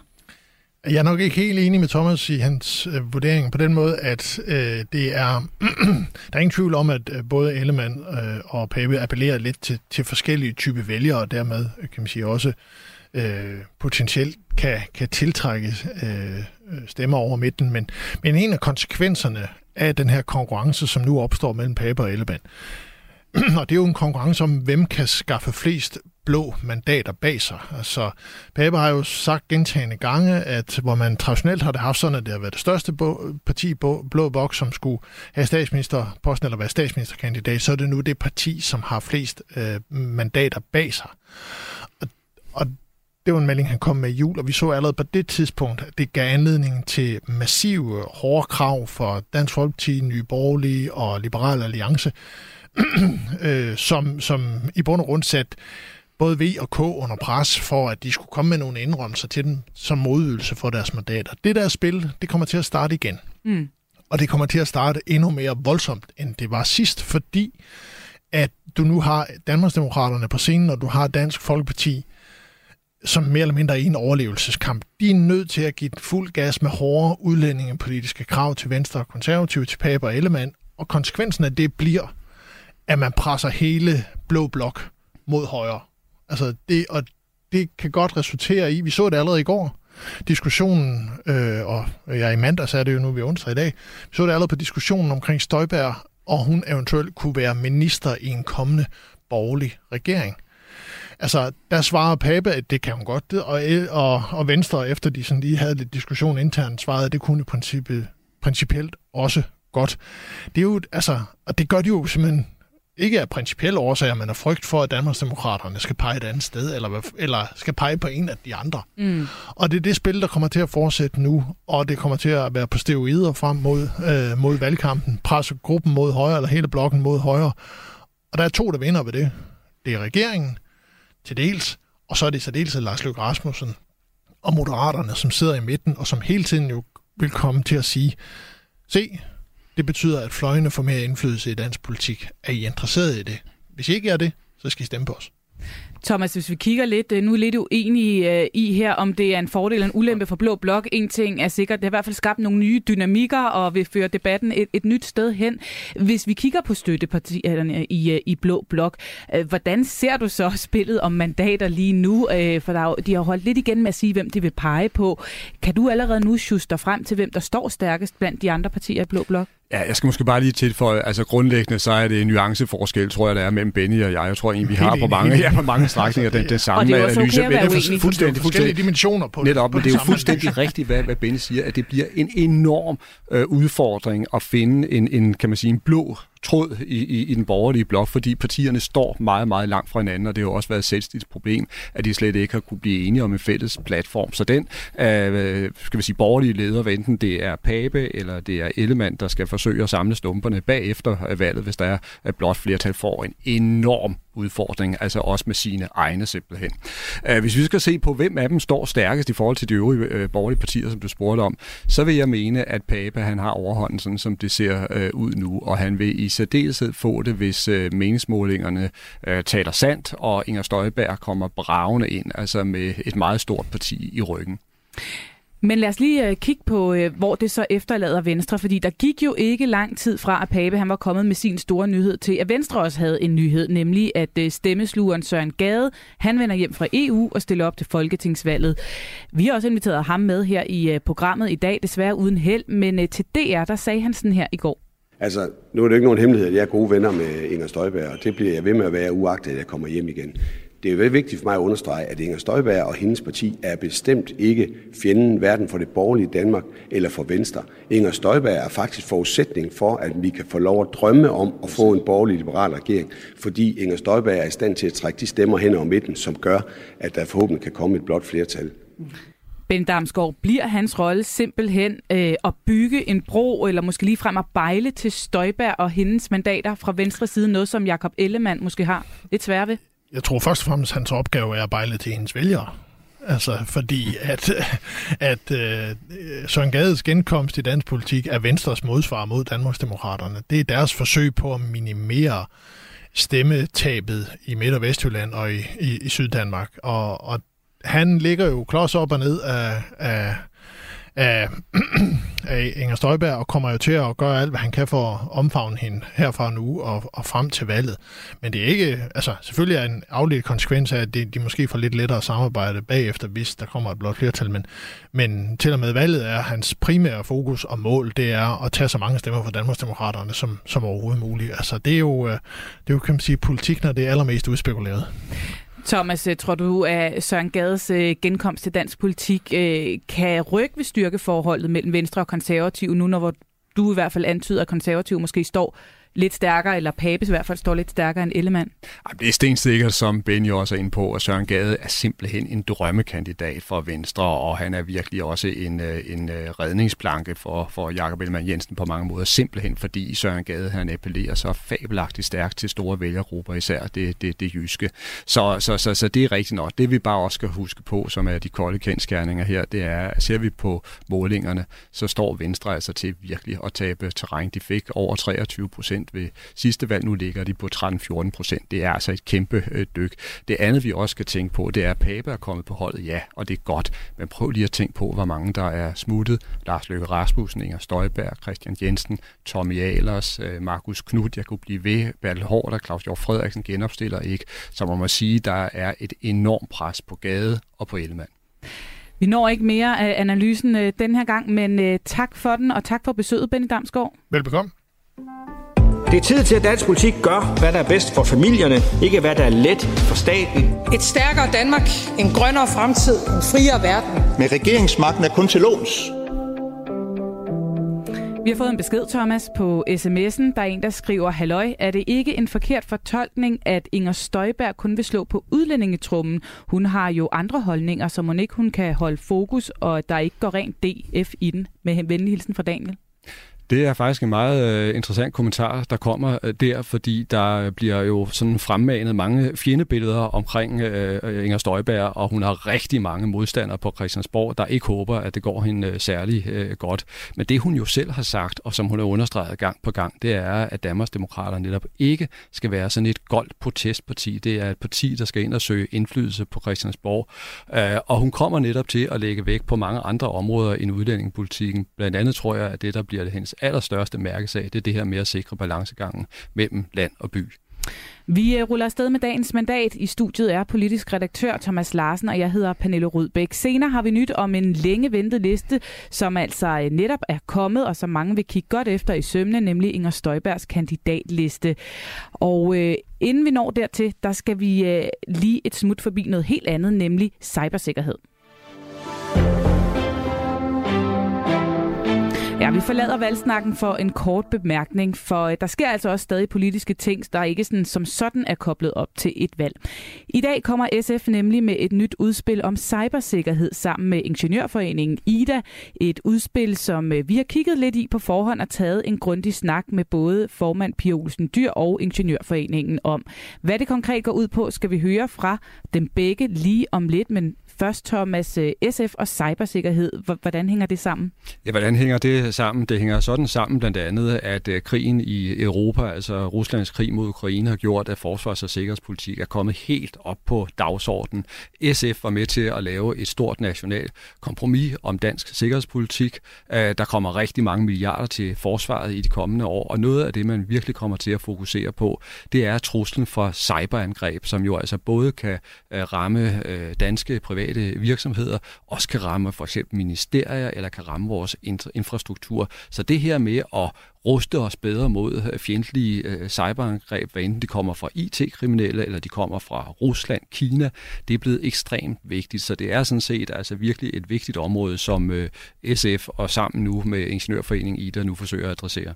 Jeg er nok ikke helt enig med Thomas i hans øh, vurdering på den måde, at øh, det er... <clears throat> der er ingen tvivl om, at øh, både Ellemann øh, og Pape appellerer lidt til, til forskellige typer vælgere, og dermed kan man sige også øh, potentielt kan, kan tiltrække øh, stemmer over midten. Men, men en af konsekvenserne af den her konkurrence, som nu opstår mellem Pape og Ellemann, <clears throat> og det er jo en konkurrence om, hvem kan skaffe flest blå mandater bag sig. Altså, Pape har jo sagt gentagende gange, at hvor man traditionelt har det haft sådan, at det har været det største parti, Blå Boks, som skulle have statsministerposten eller være statsministerkandidat, så er det nu det parti, som har flest øh, mandater bag sig. Og, og det var en melding, han kom med i jul, og vi så allerede på det tidspunkt, at det gav anledning til massive hårde krav for Dansk Folkeparti, Nye Borgerlige og Liberale Alliance, <clears throat> øh, som, som i bund og grund sat både V og K under pres for, at de skulle komme med nogle indrømmelser til dem som modydelse for deres mandater. Det der spil, det kommer til at starte igen. Mm. Og det kommer til at starte endnu mere voldsomt, end det var sidst, fordi at du nu har Danmarksdemokraterne på scenen, og du har Dansk Folkeparti, som mere eller mindre er i en overlevelseskamp. De er nødt til at give fuld gas med hårde udlændingepolitiske krav til Venstre og Konservative, til Pape og Ellemann, og konsekvensen af det bliver, at man presser hele blå blok mod højre. Altså det, og det kan godt resultere i, vi så det allerede i går, diskussionen, øh, og jeg i mandags er det jo nu ved onsdag i dag, vi så det allerede på diskussionen omkring Støjberg, og hun eventuelt kunne være minister i en kommende borgerlig regering. Altså, der svarer Pape, at det kan hun godt, og, og, og Venstre, efter de sådan lige havde lidt diskussion internt, svarede, at det kunne i princippet, principielt også godt. Det er jo, altså, og det gør de jo simpelthen ikke af principielle årsager, men af frygt for, at Danmarksdemokraterne skal pege et andet sted, eller, eller skal pege på en af de andre. Mm. Og det er det spil, der kommer til at fortsætte nu, og det kommer til at være på steroider frem mod, øh, mod valgkampen, presse gruppen mod højre, eller hele blokken mod højre. Og der er to, der vinder ved det. Det er regeringen, til dels, og så er det så dels Lars Løkke Rasmussen og Moderaterne, som sidder i midten, og som hele tiden jo vil komme til at sige, se, det betyder, at fløjene får mere indflydelse i dansk politik. Er I interesseret i det? Hvis I ikke er det, så skal I stemme på os. Thomas, hvis vi kigger lidt, øh, nu er lidt uenige øh, i her, om det er en fordel eller en ulempe for Blå Blok. En ting er sikkert, det har i hvert fald skabt nogle nye dynamikker og vil føre debatten et, et nyt sted hen. Hvis vi kigger på støttepartierne i, øh, i Blå Blok, hvordan ser du så spillet om mandater lige nu? For der er, de har holdt lidt igen med at sige, hvem de vil pege på. Kan du allerede nu sjuste frem til, hvem der står stærkest blandt de andre partier i Blå Blok? Ja, jeg skal måske bare lige tilføje, altså grundlæggende så er det en nuanceforskel, tror jeg, der er mellem Benny og jeg. Jeg tror egentlig, vi har <laughs> på mange, <laughs> ja, på mange strækninger den, den samme og det er også analyse. Okay at være det fuldstændig, fuldstændig dimensioner på Netop, det. men det er jo fuldstændig rigtigt, hvad, hvad Benny siger, at det bliver en enorm øh, udfordring at finde en, en, kan man sige, en blå tråd i, i, i den borgerlige blok, fordi partierne står meget, meget langt fra hinanden, og det har jo også været et selvstændigt problem, at de slet ikke har kunne blive enige om en fælles platform. Så den øh, skal vi sige, borgerlige leder, enten det er Pape eller det er Ellemann, der skal forsøge at samle stumperne bagefter valget, hvis der er at blot flertal, får en enorm udfordring, altså også med sine egne simpelthen. Øh, hvis vi skal se på, hvem af dem står stærkest i forhold til de øvrige øh, borgerlige partier, som du spurgte om, så vil jeg mene, at Pape han har overhånden, sådan som det ser øh, ud nu, og han vil i særdeleshed få det, hvis øh, meningsmålingerne øh, taler sandt, og Inger Støjberg kommer bravende ind, altså med et meget stort parti i ryggen. Men lad os lige øh, kigge på, hvor det så efterlader Venstre, fordi der gik jo ikke lang tid fra, at Pape han var kommet med sin store nyhed til, at Venstre også havde en nyhed, nemlig at uh, stemmeslugeren Søren Gade, han vender hjem fra EU og stiller op til Folketingsvalget. Vi har også inviteret ham med her i programmet i dag, desværre uden held, men til DR, der sagde han sådan her i går. Altså, nu er det jo ikke nogen hemmelighed, at jeg er gode venner med Inger Støjberg, og det bliver jeg ved med at være, uagtet at jeg kommer hjem igen. Det er jo vigtigt for mig at understrege, at Inger Støjberg og hendes parti er bestemt ikke fjenden hverken for det borgerlige Danmark eller for Venstre. Inger Støjberg er faktisk forudsætning for, at vi kan få lov at drømme om at få en borgerlig liberal regering, fordi Inger Støjberg er i stand til at trække de stemmer hen over midten, som gør, at der forhåbentlig kan komme et blot flertal. Ben Damsgaard, bliver hans rolle simpelthen øh, at bygge en bro, eller måske lige frem at bejle til Støjberg og hendes mandater fra venstre side, noget som Jakob Ellemann måske har lidt svært ved? Jeg tror først og fremmest, at hans opgave er at bejle til hendes vælgere. Altså, fordi at, at uh, Søren Gades genkomst i dansk politik er Venstres modsvar mod Danmarksdemokraterne. Det er deres forsøg på at minimere stemmetabet i Midt- og Vestjylland og i, i, i Syddanmark. Og, og han ligger jo klods op og ned af, af af, <clears throat> af Inger Støjberg, og kommer jo til at gøre alt, hvad han kan for at omfavne hende herfra nu og, og frem til valget. Men det er ikke, altså selvfølgelig er en afledt konsekvens af, at de, de måske får lidt lettere samarbejde bagefter, hvis der kommer et blot flertal, men, men til og med valget er hans primære fokus og mål, det er at tage så mange stemmer fra Danmarksdemokraterne som, som overhovedet muligt. Altså det er jo, øh, det er jo kan man sige, politik, når det er allermest udspekuleret. Thomas, øh, tror du, at Søren Gades øh, genkomst til dansk politik øh, kan rykke ved styrkeforholdet mellem Venstre og Konservative nu, når du i hvert fald antyder, at Konservative måske står lidt stærkere, eller Papes i hvert fald står lidt stærkere end Ellemann? Det er stensikkert, som Benny også er inde på, at Søren Gade er simpelthen en drømmekandidat for Venstre, og han er virkelig også en, øh, en øh, redningsplanke for, for Jakob Ellemann Jensen på mange måder, simpelthen fordi Søren Gade han appellerer så fabelagtigt stærkt til store vælgergrupper, især det, det, det jyske. Så, så, så, så det er rigtigt nok. Det vi bare også skal huske på, som er de kolde kendskærninger her, det er, at ser vi på målingerne, så står Venstre altså til virkelig at tabe terræn. De fik over 23 procent procent ved sidste valg. Nu ligger de på 13-14 procent. Det er altså et kæmpe øh, dyk. Det andet, vi også skal tænke på, det er, at Pape er kommet på holdet, ja, og det er godt. Men prøv lige at tænke på, hvor mange der er smuttet. Lars Løkke Rasmussen, Inger Støjberg, Christian Jensen, Tommy Ahlers, øh, Markus Knudt, jeg kunne blive ved, Bertel Hård og Claus Hjort Frederiksen genopstiller ikke. Så man må sige, der er et enormt pres på Gade og på Ellemann. Vi når ikke mere af analysen øh, den her gang, men tak for den, og tak for besøget, Benny Damsgaard. Velbekomme. Det er tid til, at dansk politik gør, hvad der er bedst for familierne, ikke hvad der er let for staten. Et stærkere Danmark, en grønnere fremtid, en friere verden. Med regeringsmagten er kun til låns. Vi har fået en besked, Thomas, på sms'en. Der er en, der skriver, Halløj, er det ikke en forkert fortolkning, at Inger Støjberg kun vil slå på udlændingetrummen? Hun har jo andre holdninger, så må ikke hun kan holde fokus, og der ikke går rent DF i den. Med venlig hilsen fra Daniel. Det er faktisk en meget øh, interessant kommentar, der kommer øh, der, fordi der bliver jo sådan fremmanet mange fjendebilleder omkring øh, øh, Inger Støjberg, og hun har rigtig mange modstandere på Christiansborg, der ikke håber, at det går hende øh, særlig øh, godt. Men det hun jo selv har sagt, og som hun har understreget gang på gang, det er, at Danmarksdemokraterne netop ikke skal være sådan et goldt protestparti. Det er et parti, der skal ind og søge indflydelse på Christiansborg. Øh, og hun kommer netop til at lægge vægt på mange andre områder end udlændingepolitikken. Blandt andet tror jeg, at det, der bliver hendes allerstørste mærkesag, det er det her med at sikre balancegangen mellem land og by. Vi øh, ruller afsted med dagens mandat. I studiet er politisk redaktør Thomas Larsen, og jeg hedder Pernille Rudbæk. Senere har vi nyt om en længe ventet liste, som altså øh, netop er kommet, og som mange vil kigge godt efter i sømne, nemlig Inger Støjbergs kandidatliste. Og øh, inden vi når dertil, der skal vi øh, lige et smut forbi noget helt andet, nemlig cybersikkerhed. Ja, vi forlader valgsnakken for en kort bemærkning, for øh, der sker altså også stadig politiske ting, der ikke sådan, som sådan er koblet op til et valg. I dag kommer SF nemlig med et nyt udspil om cybersikkerhed sammen med Ingeniørforeningen IDA. Et udspil, som øh, vi har kigget lidt i på forhånd og taget en grundig snak med både formand Pia Olsen Dyr og Ingeniørforeningen om. Hvad det konkret går ud på, skal vi høre fra dem begge lige om lidt, men Først Thomas, øh, SF og cybersikkerhed. Hvordan hænger det sammen? Ja, hvordan hænger det sammen? Det hænger sådan sammen blandt andet, at øh, krigen i Europa, altså Ruslands krig mod Ukraine, har gjort, at forsvars- og sikkerhedspolitik er kommet helt op på dagsordenen. SF var med til at lave et stort nationalt kompromis om dansk sikkerhedspolitik. Øh, der kommer rigtig mange milliarder til forsvaret i de kommende år, og noget af det, man virkelig kommer til at fokusere på, det er truslen for cyberangreb, som jo altså både kan ramme danske private private virksomheder også kan ramme for eksempel ministerier eller kan ramme vores infrastruktur. Så det her med at ruste os bedre mod øh, fjendtlige øh, cyberangreb, hvad enten de kommer fra IT-kriminelle eller de kommer fra Rusland, Kina, det er blevet ekstremt vigtigt. Så det er sådan set altså virkelig et vigtigt område, som øh, SF og sammen nu med Ingeniørforeningen IDA nu forsøger at adressere.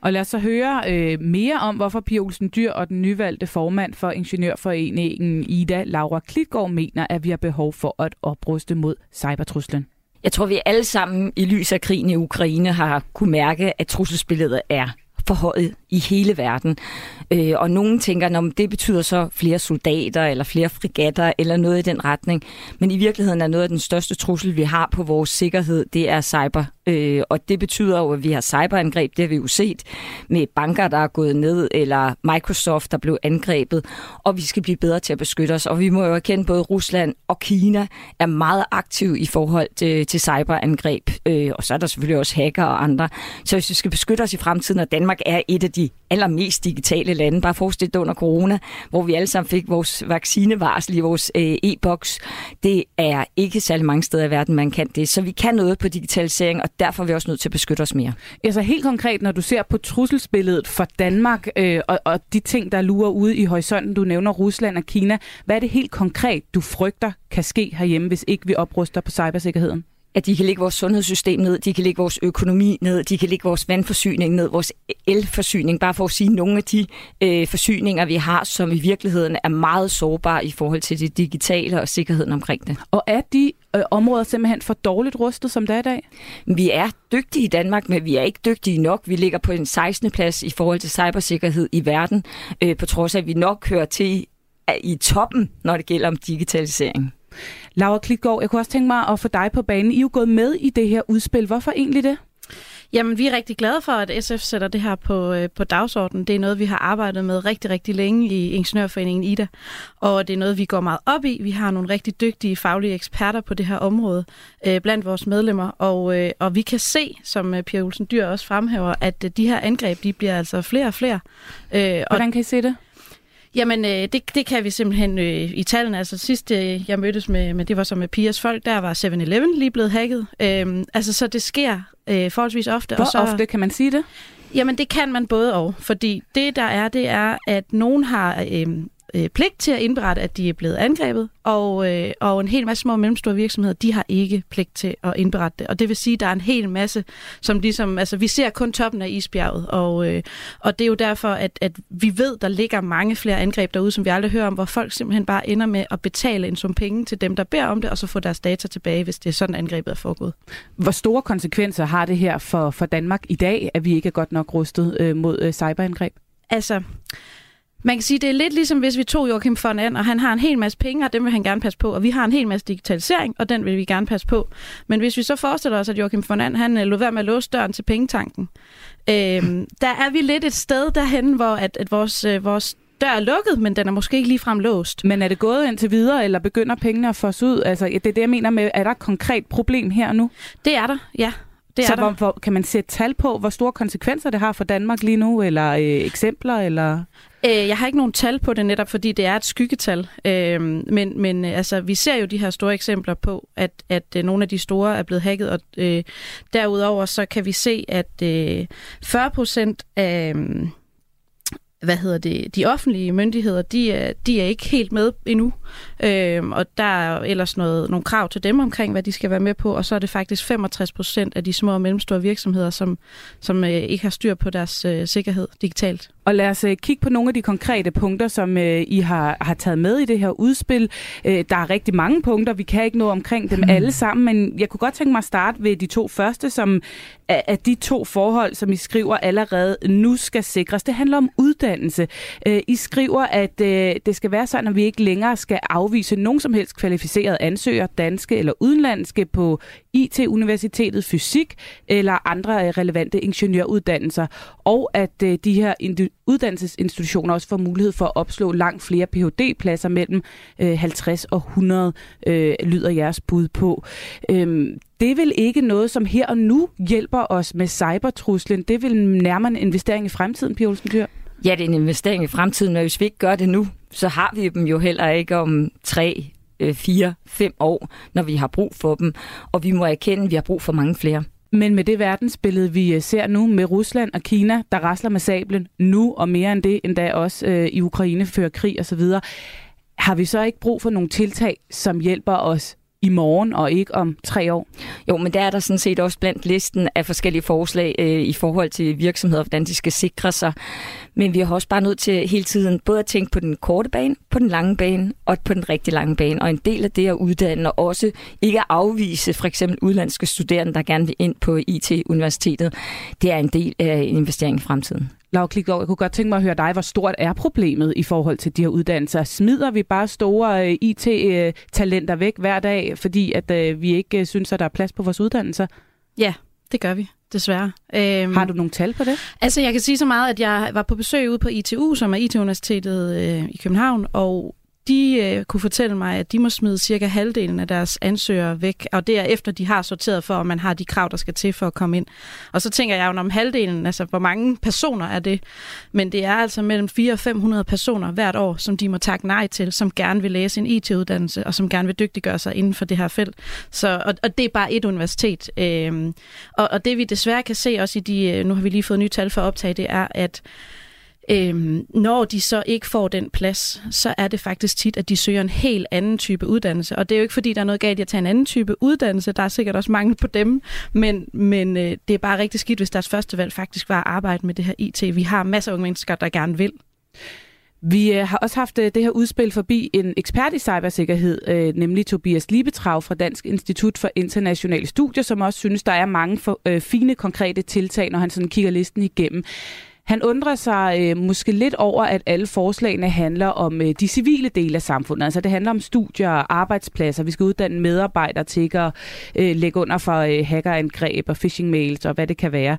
Og lad os så høre øh, mere om, hvorfor Pia Olsen Dyr og den nyvalgte formand for Ingeniørforeningen IDA, Laura Klitgaard, mener, at vi har behov for at opruste mod cybertruslen. Jeg tror, vi alle sammen i lys af krigen i Ukraine har kunne mærke, at trusselsbilledet er forhøjet i hele verden. Øh, og nogen tænker, at det betyder så flere soldater eller flere frigatter eller noget i den retning. Men i virkeligheden er noget af den største trussel, vi har på vores sikkerhed, det er cyber. Øh, og det betyder jo, at vi har cyberangreb, det har vi jo set med banker, der er gået ned, eller Microsoft, der blev angrebet, og vi skal blive bedre til at beskytte os. Og vi må jo erkende, både Rusland og Kina er meget aktive i forhold til, til cyberangreb. Øh, og så er der selvfølgelig også hacker og andre. Så hvis vi skal beskytte os i fremtiden, og Danmark er et af de allermest digitale lande. Bare forestil dig under corona, hvor vi alle sammen fik vores vaccinevarsel i vores øh, e-boks. Det er ikke særlig mange steder i verden, man kan det. Så vi kan noget på digitalisering, og derfor er vi også nødt til at beskytte os mere. Altså helt konkret, når du ser på trusselsbilledet for Danmark øh, og, og de ting, der lurer ude i horisonten, du nævner Rusland og Kina, hvad er det helt konkret, du frygter kan ske herhjemme, hvis ikke vi opruster på cybersikkerheden? At de kan lægge vores sundhedssystem ned, de kan lægge vores økonomi ned, de kan lægge vores vandforsyning ned, vores elforsyning, bare for at sige nogle af de øh, forsyninger, vi har, som i virkeligheden er meget sårbare i forhold til det digitale og sikkerheden omkring det. Og er de øh, områder simpelthen for dårligt rustet, som det er i dag? Vi er dygtige i Danmark, men vi er ikke dygtige nok. Vi ligger på en 16. plads i forhold til cybersikkerhed i verden, øh, på trods af, at vi nok hører til i toppen, når det gælder om digitalisering. Laura Klitgaard, jeg kunne også tænke mig at få dig på banen. I er jo gået med i det her udspil. Hvorfor egentlig det? Jamen, vi er rigtig glade for, at SF sætter det her på, øh, på dagsordenen. Det er noget, vi har arbejdet med rigtig, rigtig længe i Ingeniørforeningen IDA, og det er noget, vi går meget op i. Vi har nogle rigtig dygtige faglige eksperter på det her område øh, blandt vores medlemmer, og, øh, og vi kan se, som øh, Pia Olsen Dyr også fremhæver, at øh, de her angreb, de bliver altså flere og flere. Øh, Hvordan og, kan I se det? Jamen, øh, det, det kan vi simpelthen øh, i tallene. Altså sidst øh, jeg mødtes med, med, det var så med Pias folk, der var 7-Eleven lige blevet hacket. Øh, altså, så det sker øh, forholdsvis ofte. Hvor og så, ofte kan man sige det? Jamen, det kan man både og. Fordi det, der er, det er, at nogen har øh, øh, pligt til at indberette, at de er blevet angrebet, og, øh, og en hel masse små og mellemstore virksomheder, de har ikke pligt til at indberette det. Og det vil sige, at der er en hel masse, som ligesom, altså vi ser kun toppen af isbjerget, og, øh, og det er jo derfor, at, at vi ved, der ligger mange flere angreb derude, som vi aldrig hører om, hvor folk simpelthen bare ender med at betale en sum penge til dem, der beder om det, og så få deres data tilbage, hvis det er sådan, angrebet er foregået. Hvor store konsekvenser har det her for, for Danmark i dag, at vi ikke er godt nok rustet øh, mod øh, cyberangreb? Altså, man kan sige, det er lidt ligesom hvis vi tog Joachim von And, og han har en hel masse penge, og dem vil han gerne passe på, og vi har en hel masse digitalisering, og den vil vi gerne passe på. Men hvis vi så forestiller os, at Joachim von And, han øh, lå være med at låse døren til pengetanken, øh, <laughs> der er vi lidt et sted derhen, hvor at, at vores, øh, vores dør er lukket, men den er måske ikke ligefrem låst. Men er det gået indtil videre, eller begynder pengene at få ud? Altså, det er det, jeg mener med, er der et konkret problem her nu? Det er der, ja. Det så er hvor, hvor, kan man sætte tal på, hvor store konsekvenser det har for Danmark lige nu, eller øh, eksempler? Eller? Øh, jeg har ikke nogen tal på det netop, fordi det er et skyggetal. Øh, men men øh, altså, vi ser jo de her store eksempler på, at, at øh, nogle af de store er blevet hacket, og øh, derudover så kan vi se, at øh, 40 procent af... Øh, hvad hedder det, de offentlige myndigheder, de er, de er ikke helt med endnu. Øh, og der er ellers noget, nogle krav til dem omkring, hvad de skal være med på, og så er det faktisk 65 procent af de små og mellemstore virksomheder, som, som øh, ikke har styr på deres øh, sikkerhed digitalt. Og lad os øh, kigge på nogle af de konkrete punkter, som øh, I har, har taget med i det her udspil. Øh, der er rigtig mange punkter, vi kan ikke nå omkring dem mm. alle sammen, men jeg kunne godt tænke mig at starte ved de to første, som er, er de to forhold, som I skriver allerede nu skal sikres. Det handler om uddannelse. Øh, I skriver, at øh, det skal være sådan, at vi ikke længere skal afvise nogen som helst kvalificerede ansøgere, danske eller udenlandske, på IT-universitetet, fysik eller andre øh, relevante ingeniøruddannelser, og at øh, de her uddannelsesinstitutioner også får mulighed for at opslå langt flere Ph.D.-pladser mellem øh, 50 og 100, øh, lyder jeres bud på. Øhm, det er vel ikke noget, som her og nu hjælper os med cybertruslen. Det vil nærmere en investering i fremtiden, Pia Olsen Dyr? Ja, det er en investering i fremtiden, men hvis vi ikke gør det nu, så har vi dem jo heller ikke om tre, øh, fire, fem år, når vi har brug for dem. Og vi må erkende, at vi har brug for mange flere. Men med det verdensbillede, vi øh, ser nu med Rusland og Kina, der rasler med sablen nu, og mere end det, endda også øh, i Ukraine fører krig osv., har vi så ikke brug for nogle tiltag, som hjælper os i morgen og ikke om tre år? Jo, men der er der sådan set også blandt listen af forskellige forslag øh, i forhold til virksomheder, hvordan de skal sikre sig. Men vi har også bare nødt til hele tiden både at tænke på den korte bane, på den lange bane og på den rigtig lange bane. Og en del af det at uddanne og også ikke at afvise for eksempel udlandske studerende, der gerne vil ind på IT-universitetet, det er en del af investeringen i fremtiden. Klikgaard, jeg kunne godt tænke mig at høre dig, hvor stort er problemet i forhold til de her uddannelser? Smider vi bare store øh, IT-talenter væk hver dag, fordi at øh, vi ikke øh, synes, at der er plads på vores uddannelser? Ja, det gør vi desværre. Øhm, Har du nogle tal på det? Altså, jeg kan sige så meget, at jeg var på besøg ude på ITU, som er IT-universitetet øh, i København, og de øh, kunne fortælle mig, at de må smide cirka halvdelen af deres ansøgere væk, og det er efter, de har sorteret for, om man har de krav, der skal til for at komme ind. Og så tænker jeg jo, om halvdelen, altså hvor mange personer er det? Men det er altså mellem 400 og 500 personer hvert år, som de må takke nej til, som gerne vil læse en IT-uddannelse, og som gerne vil dygtiggøre sig inden for det her felt. Så, og, og det er bare et universitet. Øh, og, og det vi desværre kan se også i de, øh, nu har vi lige fået nye tal for optag, det er, at Øhm, når de så ikke får den plads, så er det faktisk tit, at de søger en helt anden type uddannelse. Og det er jo ikke, fordi der er noget galt i at tage en anden type uddannelse. Der er sikkert også mangel på dem. Men, men øh, det er bare rigtig skidt, hvis deres første valg faktisk var at arbejde med det her IT. Vi har masser af unge mennesker, der gerne vil. Vi øh, har også haft øh, det her udspil forbi en ekspert i cybersikkerhed, øh, nemlig Tobias Liebetrav fra Dansk Institut for Internationale Studier, som også synes, der er mange for, øh, fine, konkrete tiltag, når han sådan kigger listen igennem. Han undrer sig øh, måske lidt over, at alle forslagene handler om øh, de civile dele af samfundet. Altså det handler om studier og arbejdspladser. Vi skal uddanne medarbejdere til ikke at øh, lægge under for øh, hackerangreb og phishing mails og hvad det kan være.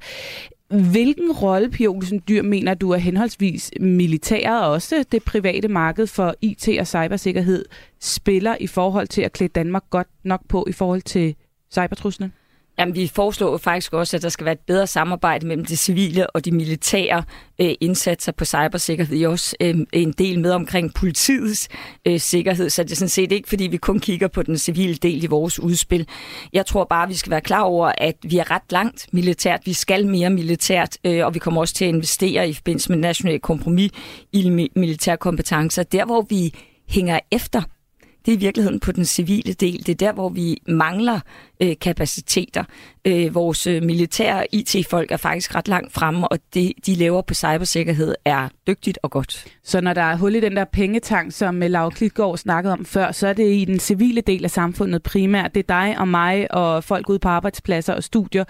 Hvilken rolle, Pia Olsen Dyr, mener du, at henholdsvis militæret og også det private marked for IT og cybersikkerhed spiller i forhold til at klæde Danmark godt nok på i forhold til cybertruslen? Jamen, vi foreslår faktisk også, at der skal være et bedre samarbejde mellem de civile og de militære øh, indsatser på cybersikkerhed. Vi er også øh, en del med omkring politiets øh, sikkerhed, så det er sådan set ikke, fordi vi kun kigger på den civile del i vores udspil. Jeg tror bare, vi skal være klar over, at vi er ret langt militært. Vi skal mere militært, øh, og vi kommer også til at investere i forbindelse med national kompromis i militære kompetencer. Der, hvor vi hænger efter, det er i virkeligheden på den civile del. Det er der, hvor vi mangler øh, kapaciteter. Øh, vores øh, militære IT-folk er faktisk ret langt fremme, og det, de laver på cybersikkerhed er dygtigt og godt. Så når der er hul i den der pengetank, som øh, Laura Klitgaard snakkede om før, så er det i den civile del af samfundet primært. Det er dig og mig og folk ude på arbejdspladser og studier,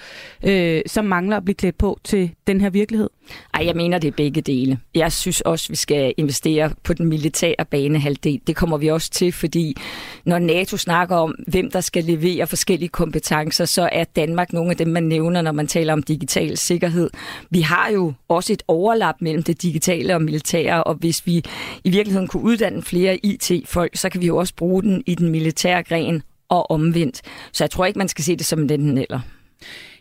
øh, som mangler at blive klædt på til den her virkelighed. Ej, jeg mener, det er begge dele. Jeg synes også, vi skal investere på den militære banehalvdel. Det kommer vi også til, fordi når NATO snakker om, hvem der skal levere forskellige kompetencer, så er Danmark nogle af dem, man nævner, når man taler om digital sikkerhed. Vi har jo også et overlap mellem det digitale og militære, og hvis vi i virkeligheden kunne uddanne flere IT-folk, så kan vi jo også bruge den i den militære gren og omvendt. Så jeg tror ikke, man skal se det som den eller.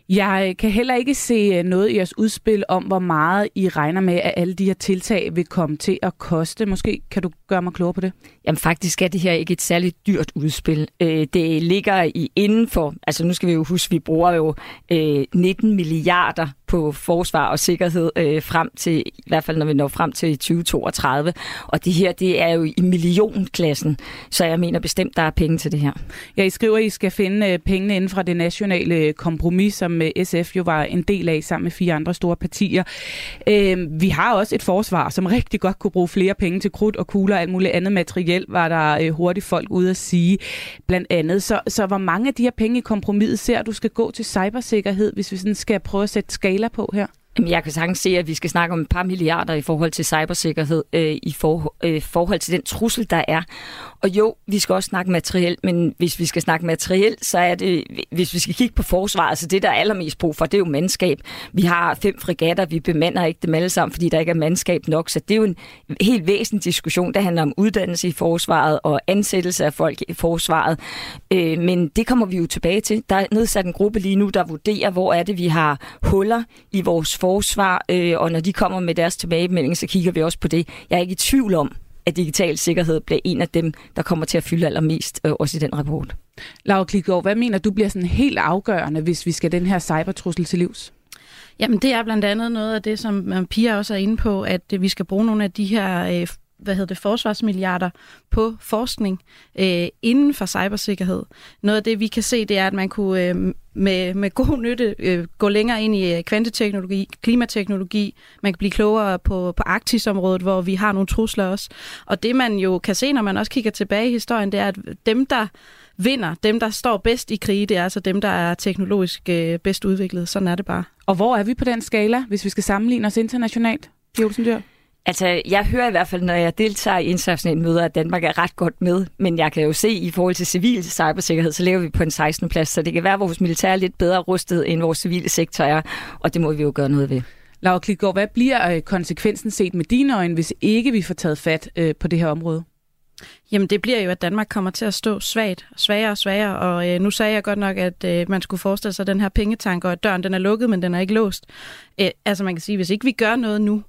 Jeg kan heller ikke se øh, noget i jeres udspil om, hvor meget I regner med, at alle de her tiltag vil komme til at koste. Måske kan du gøre mig klogere på det? Jamen faktisk er det her ikke et særligt dyrt udspil. Øh, det ligger i inden for, altså nu skal vi jo huske, vi bruger jo øh, 19 milliarder på forsvar og sikkerhed øh, frem til, i hvert fald når vi når frem til 2032. Og det her, det er jo i millionklassen, så jeg mener bestemt, der er penge til det her. Ja, I skriver, at I skal finde øh, pengene inden fra det nationale øh, kompromis, som øh, SF jo var en del af sammen med fire andre store partier. Øh, vi har også et forsvar, som rigtig godt kunne bruge flere penge til krudt og kugler og alt muligt andet materiel, var der øh, hurtigt folk ude at sige. Blandt andet, så, så hvor mange af de her penge i kompromiset ser du skal gå til cybersikkerhed, hvis vi sådan skal prøve at sætte skala på her? Jeg kan sagtens se, at vi skal snakke om et par milliarder i forhold til cybersikkerhed, øh, i for, øh, forhold til den trussel, der er. Og jo, vi skal også snakke materiel, men hvis vi skal snakke materiel, så er det, hvis vi skal kigge på forsvaret, så det, der er allermest brug for, det er jo mandskab. Vi har fem fregatter, vi bemander ikke dem alle sammen, fordi der ikke er mandskab nok, så det er jo en helt væsentlig diskussion, der handler om uddannelse i forsvaret og ansættelse af folk i forsvaret. Øh, men det kommer vi jo tilbage til. Der er nedsat en gruppe lige nu, der vurderer, hvor er det, vi har huller i vores forsvar, øh, og når de kommer med deres tilbagemelding, så kigger vi også på det. Jeg er ikke i tvivl om, at digital sikkerhed bliver en af dem, der kommer til at fylde allermest, øh, også i den rapport. Laura Klikgaard, hvad mener du bliver sådan helt afgørende, hvis vi skal den her cybertrussel til livs? Jamen det er blandt andet noget af det, som Pia også er inde på, at vi skal bruge nogle af de her øh, hvad hedder det, forsvarsmilliarder på forskning øh, inden for cybersikkerhed. Noget af det, vi kan se, det er, at man kunne øh, med, med god nytte øh, gå længere ind i øh, kvanteteknologi, klimateknologi. Man kan blive klogere på, på Arktisområdet, hvor vi har nogle trusler også. Og det, man jo kan se, når man også kigger tilbage i historien, det er, at dem, der vinder, dem, der står bedst i krige, det er altså dem, der er teknologisk øh, bedst udviklet. Sådan er det bare. Og hvor er vi på den skala, hvis vi skal sammenligne os internationalt? Pia Dyr? Altså, jeg hører i hvert fald, når jeg deltager i internationale møder, at Danmark er ret godt med, men jeg kan jo se, at i forhold til civil cybersikkerhed, så ligger vi på en 16. plads, så det kan være, at vores militær er lidt bedre rustet, end vores civile sektor er, og det må vi jo gøre noget ved. Laura Klitgaard, hvad bliver øh, konsekvensen set med dine øjne, hvis ikke vi får taget fat øh, på det her område? Jamen det bliver jo, at Danmark kommer til at stå svagt, svagere og svagere, og øh, nu sagde jeg godt nok, at øh, man skulle forestille sig den her pengetank, og at døren den er lukket, men den er ikke låst. Æ, altså man kan sige, hvis ikke vi gør noget nu,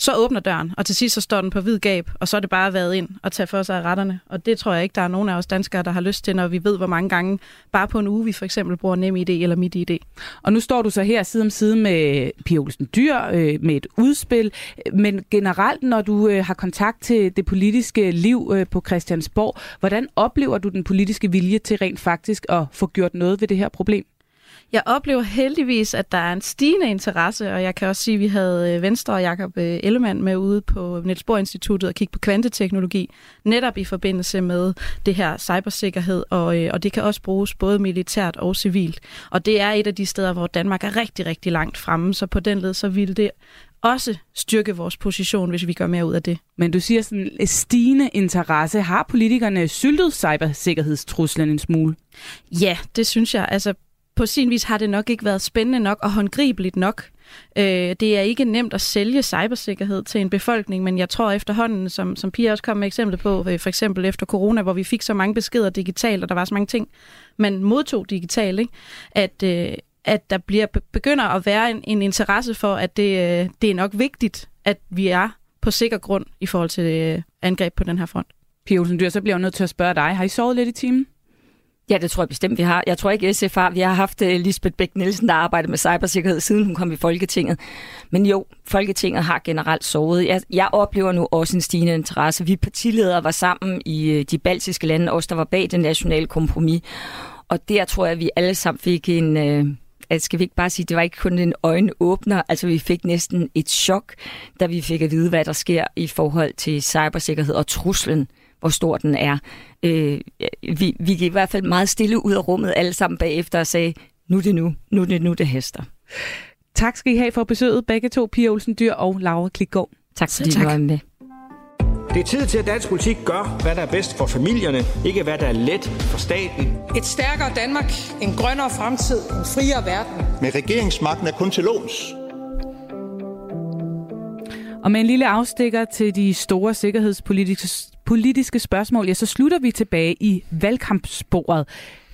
så åbner døren, og til sidst så står den på hvid gab, og så er det bare været ind og tage for sig af retterne. Og det tror jeg ikke, der er nogen af os danskere, der har lyst til, når vi ved, hvor mange gange bare på en uge vi for eksempel bruger NemID eller midt idé. Og nu står du så her side om side med Pia Olsen Dyr, øh, med et udspil, men generelt, når du øh, har kontakt til det politiske liv øh, på Christiansborg, hvordan oplever du den politiske vilje til rent faktisk at få gjort noget ved det her problem? Jeg oplever heldigvis, at der er en stigende interesse, og jeg kan også sige, at vi havde øh, Venstre og Jakob øh, Ellemann med ude på Niels Bohr Instituttet og kigge på kvanteteknologi, netop i forbindelse med det her cybersikkerhed, og, øh, og det kan også bruges både militært og civilt. Og det er et af de steder, hvor Danmark er rigtig, rigtig langt fremme, så på den led, så vil det også styrke vores position, hvis vi gør mere ud af det. Men du siger sådan en stigende interesse. Har politikerne syltet cybersikkerhedstruslen en smule? Ja, det synes jeg. Altså, på sin vis har det nok ikke været spændende nok og håndgribeligt nok. Øh, det er ikke nemt at sælge cybersikkerhed til en befolkning, men jeg tror efterhånden, som, som Pia også kom med eksempel på, øh, for eksempel efter corona, hvor vi fik så mange beskeder digitalt, og der var så mange ting, man modtog digitalt, ikke? at, øh, at der bliver begynder at være en, en interesse for, at det, øh, det er nok vigtigt, at vi er på sikker grund i forhold til øh, angreb på den her front. Pia Olsen Dyr, så bliver jeg nødt til at spørge dig. Har I sovet lidt i timen? Ja, det tror jeg bestemt, vi har. Jeg tror ikke, SF har. Vi har haft øh, Lisbeth Bæk Nielsen, der arbejder med cybersikkerhed, siden hun kom i Folketinget. Men jo, Folketinget har generelt sovet. Jeg, jeg oplever nu også en stigende interesse. Vi partiledere var sammen i øh, de baltiske lande, også der var bag det nationale kompromis. Og der tror jeg, at vi alle sammen fik en... Øh, at skal vi ikke bare sige, det var ikke kun en øjenåbner, altså vi fik næsten et chok, da vi fik at vide, hvad der sker i forhold til cybersikkerhed og truslen hvor stor den er. Øh, vi, vi gik i hvert fald meget stille ud af rummet alle sammen bagefter og sagde, nu er det nu, nu er det nu, det hester. Tak skal I have for besøget, begge to, Pia Olsen Dyr og Laura Klikgaard. Tak fordi du var med. Det er tid til, at dansk politik gør, hvad der er bedst for familierne, ikke hvad der er let for staten. Et stærkere Danmark, en grønnere fremtid, en friere verden. Med regeringsmagten er kun til låns. Og med en lille afstikker til de store sikkerhedspolitiske politiske spørgsmål, ja, så slutter vi tilbage i valgkampssporet.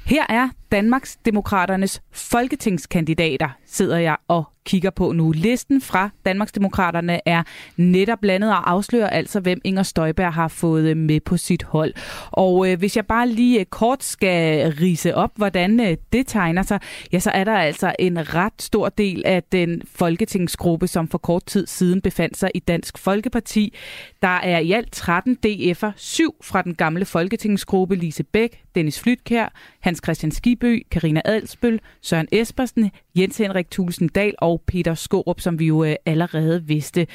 Her er Danmarks Demokraternes folketingskandidater sidder jeg og kigger på nu. Listen fra Danmarksdemokraterne er netop blandet og afslører altså, hvem Inger Støjberg har fået øh, med på sit hold. Og øh, hvis jeg bare lige øh, kort skal rise op, hvordan øh, det tegner sig, ja, så er der altså en ret stor del af den folketingsgruppe, som for kort tid siden befandt sig i Dansk Folkeparti. Der er i alt 13 DF'er, syv fra den gamle folketingsgruppe, Lise Bæk, Dennis Flytkær, Hans Christian Skibø, Karina Adelsbøl, Søren Espersen, Jens Henrik Thulsen Dahl og Peter Skorup, som vi jo øh, allerede vidste.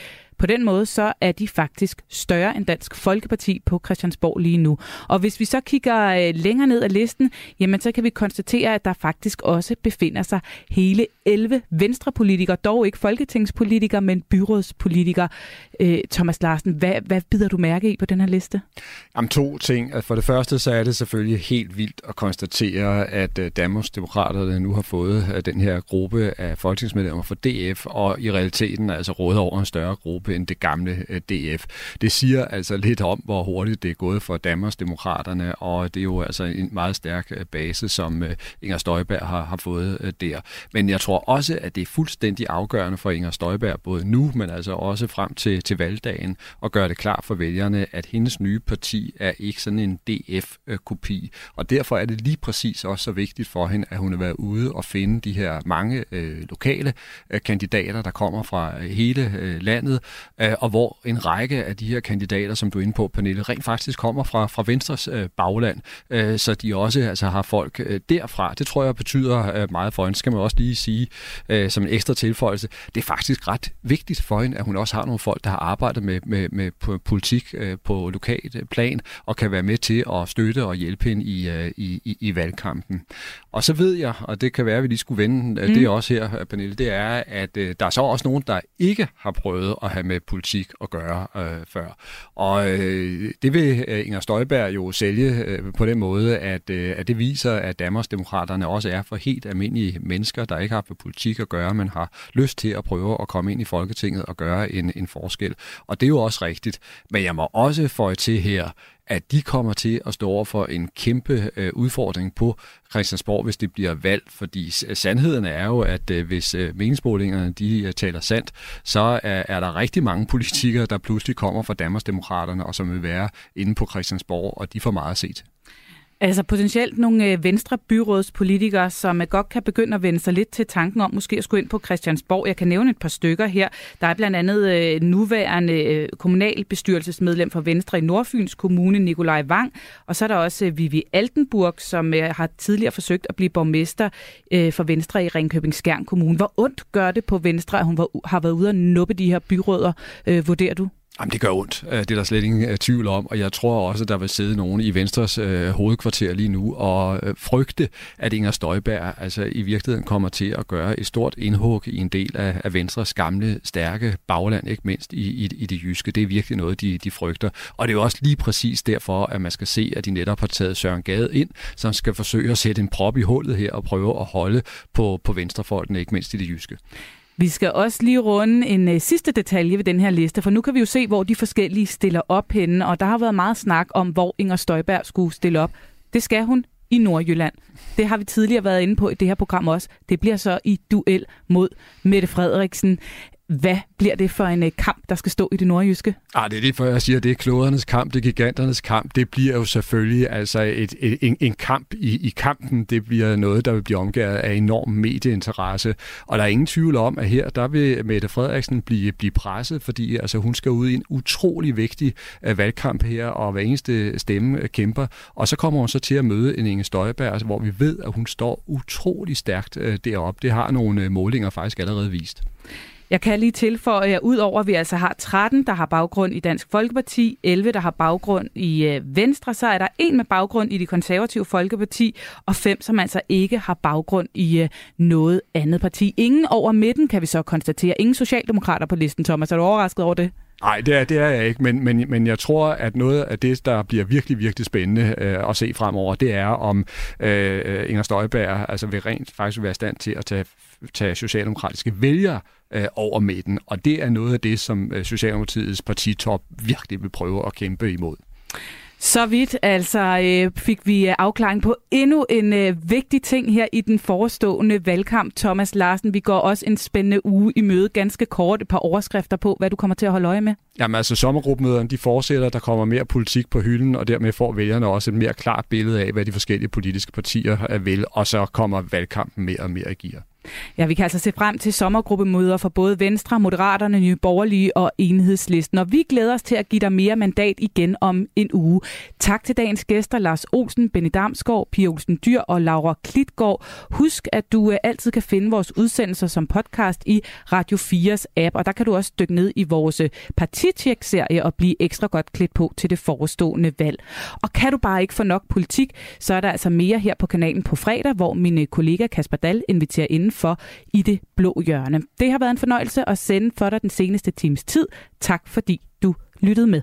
På den måde så er de faktisk større end Dansk Folkeparti på Christiansborg lige nu. Og hvis vi så kigger øh, længere ned ad listen, jamen så kan vi konstatere, at der faktisk også befinder sig hele 11 venstrepolitikere, dog ikke folketingspolitikere, men byrådspolitikere. Øh, Thomas Larsen, hvad, hvad bider du mærke i på den her liste? Jamen to ting. For det første så er det selvfølgelig helt vildt at konstatere, at øh, Danmarks Demokraterne nu har fået øh, den her gruppe af folketingsmedlemmer for DF, og i realiteten altså råder over en større gruppe end det gamle øh, DF. Det siger altså lidt om, hvor hurtigt det er gået for Danmarks Demokraterne, og det er jo altså en meget stærk øh, base, som øh, Inger Støjberg har, har fået der. Men jeg tror også, at det er fuldstændig afgørende for Inger Støjberg, både nu, men altså også frem til, til valgdagen, at gøre det klart for vælgerne, at hendes nye parti er ikke sådan en DF-kopi. Og derfor er det lige præcis også så vigtigt for hende, at hun er været ude og finde de her mange øh, lokale øh, kandidater, der kommer fra hele øh, landet, og hvor en række af de her kandidater, som du er inde på, Pernille, rent faktisk kommer fra, fra Venstres øh, bagland, øh, så de også altså, har folk øh, derfra. Det tror jeg betyder øh, meget for hende, skal man også lige sige øh, som en ekstra tilføjelse. Det er faktisk ret vigtigt for hende, at hun også har nogle folk, der har arbejdet med, med, med politik øh, på lokalt øh, plan, og kan være med til at støtte og hjælpe hende i, øh, i, i, i valgkampen. Og så ved jeg, og det kan være, at vi lige skulle vende øh, mm. det også her, Pernille, det er, at øh, der er så også nogen, der ikke har prøvet at have med politik at gøre øh, før. Og øh, det vil øh, Inger Støjberg jo sælge øh, på den måde, at, øh, at det viser, at Danmarksdemokraterne også er for helt almindelige mennesker, der ikke har med politik at gøre, men har lyst til at prøve at komme ind i Folketinget og gøre en, en forskel. Og det er jo også rigtigt. Men jeg må også få til her, at de kommer til at stå over for en kæmpe øh, udfordring på Christiansborg, hvis det bliver valgt, fordi sandheden er jo, at øh, hvis øh, meningsmålingerne de øh, taler sandt, så er, er der rigtig mange politikere, der pludselig kommer fra Danmarksdemokraterne, og som vil være inde på Christiansborg, og de får meget at se til. Altså potentielt nogle øh, venstre byrådspolitikere, som øh, godt kan begynde at vende sig lidt til tanken om måske at skulle ind på Christiansborg. Jeg kan nævne et par stykker her. Der er blandt andet øh, nuværende kommunalbestyrelsesmedlem for Venstre i Nordfyns Kommune, Nikolaj Wang. Og så er der også Vivi Altenburg, som har tidligere forsøgt at blive borgmester for Venstre i Ringkøbing Skjern Kommune. Hvor ondt gør det på Venstre, at hun har været ude og nuppe de her byråder, vurderer du? Jamen, det gør ondt. Øh, det er der slet ingen øh, tvivl om, og jeg tror også, at der vil sidde nogen i Venstres øh, hovedkvarter lige nu og øh, frygte, at Inger Støjberg altså i virkeligheden kommer til at gøre et stort indhug i en del af, af Venstres gamle, stærke bagland, ikke mindst i, i, i det jyske. Det er virkelig noget, de, de frygter. Og det er jo også lige præcis derfor, at man skal se, at de netop har taget Søren Gade ind, som skal forsøge at sætte en prop i hullet her og prøve at holde på, på venstrefolkene, ikke mindst i det jyske. Vi skal også lige runde en øh, sidste detalje ved den her liste, for nu kan vi jo se, hvor de forskellige stiller op henne, og der har været meget snak om, hvor Inger Støjberg skulle stille op. Det skal hun i Nordjylland. Det har vi tidligere været inde på i det her program også. Det bliver så i duel mod Mette Frederiksen. Hvad bliver det for en øh, kamp, der skal stå i det nordjyske? Ah, det er det, for jeg siger, det er klodernes kamp, det er giganternes kamp. Det bliver jo selvfølgelig altså et, et, en, en kamp i, i kampen. Det bliver noget, der vil blive omgået af enorm medieinteresse. Og der er ingen tvivl om, at her der vil Mette Frederiksen blive, blive presset, fordi altså, hun skal ud i en utrolig vigtig uh, valgkamp her, og hver eneste stemme øh, kæmper. Og så kommer hun så til at møde en Inge Støjberg, altså, hvor vi ved, at hun står utrolig stærkt uh, deroppe. Det har nogle uh, målinger faktisk allerede vist. Jeg kan lige tilføje, at udover at vi altså har 13, der har baggrund i Dansk Folkeparti, 11, der har baggrund i øh, Venstre, så er der en med baggrund i det konservative Folkeparti, og fem, som altså ikke har baggrund i øh, noget andet parti. Ingen over midten, kan vi så konstatere. Ingen socialdemokrater på listen, Thomas. Er du overrasket over det? Nej, det er, det er jeg ikke, men, men, men jeg tror, at noget af det, der bliver virkelig, virkelig spændende øh, at se fremover, det er, om øh, øh Inger Støjberg altså vil rent faktisk være i stand til at tage, tage socialdemokratiske vælgere øh, over midten. Og det er noget af det, som øh, Socialdemokratiets partitop virkelig vil prøve at kæmpe imod. Så vidt altså øh, fik vi øh, afklaring på endnu en øh, vigtig ting her i den forestående valgkamp. Thomas Larsen, vi går også en spændende uge i møde. Ganske kort et par overskrifter på, hvad du kommer til at holde øje med. Jamen altså, sommergruppemøderne de fortsætter, der kommer mere politik på hylden, og dermed får vælgerne også et mere klart billede af, hvad de forskellige politiske partier vil, og så kommer valgkampen mere og mere i gear. Ja, vi kan altså se frem til sommergruppemøder for både Venstre, Moderaterne, Nye Borgerlige og Enhedslisten. Og vi glæder os til at give dig mere mandat igen om en uge. Tak til dagens gæster, Lars Olsen, Benny Damsgaard, Pia Olsen Dyr og Laura Klitgaard. Husk, at du øh, altid kan finde vores udsendelser som podcast i Radio 4's app, og der kan du også dykke ned i vores øh, partitjek-serie og blive ekstra godt klædt på til det forestående valg. Og kan du bare ikke få nok politik, så er der altså mere her på kanalen på fredag, hvor min øh, kollega Kasper Dahl inviterer ind for i det blå hjørne. Det har været en fornøjelse at sende for dig den seneste times tid. Tak fordi du lyttede med.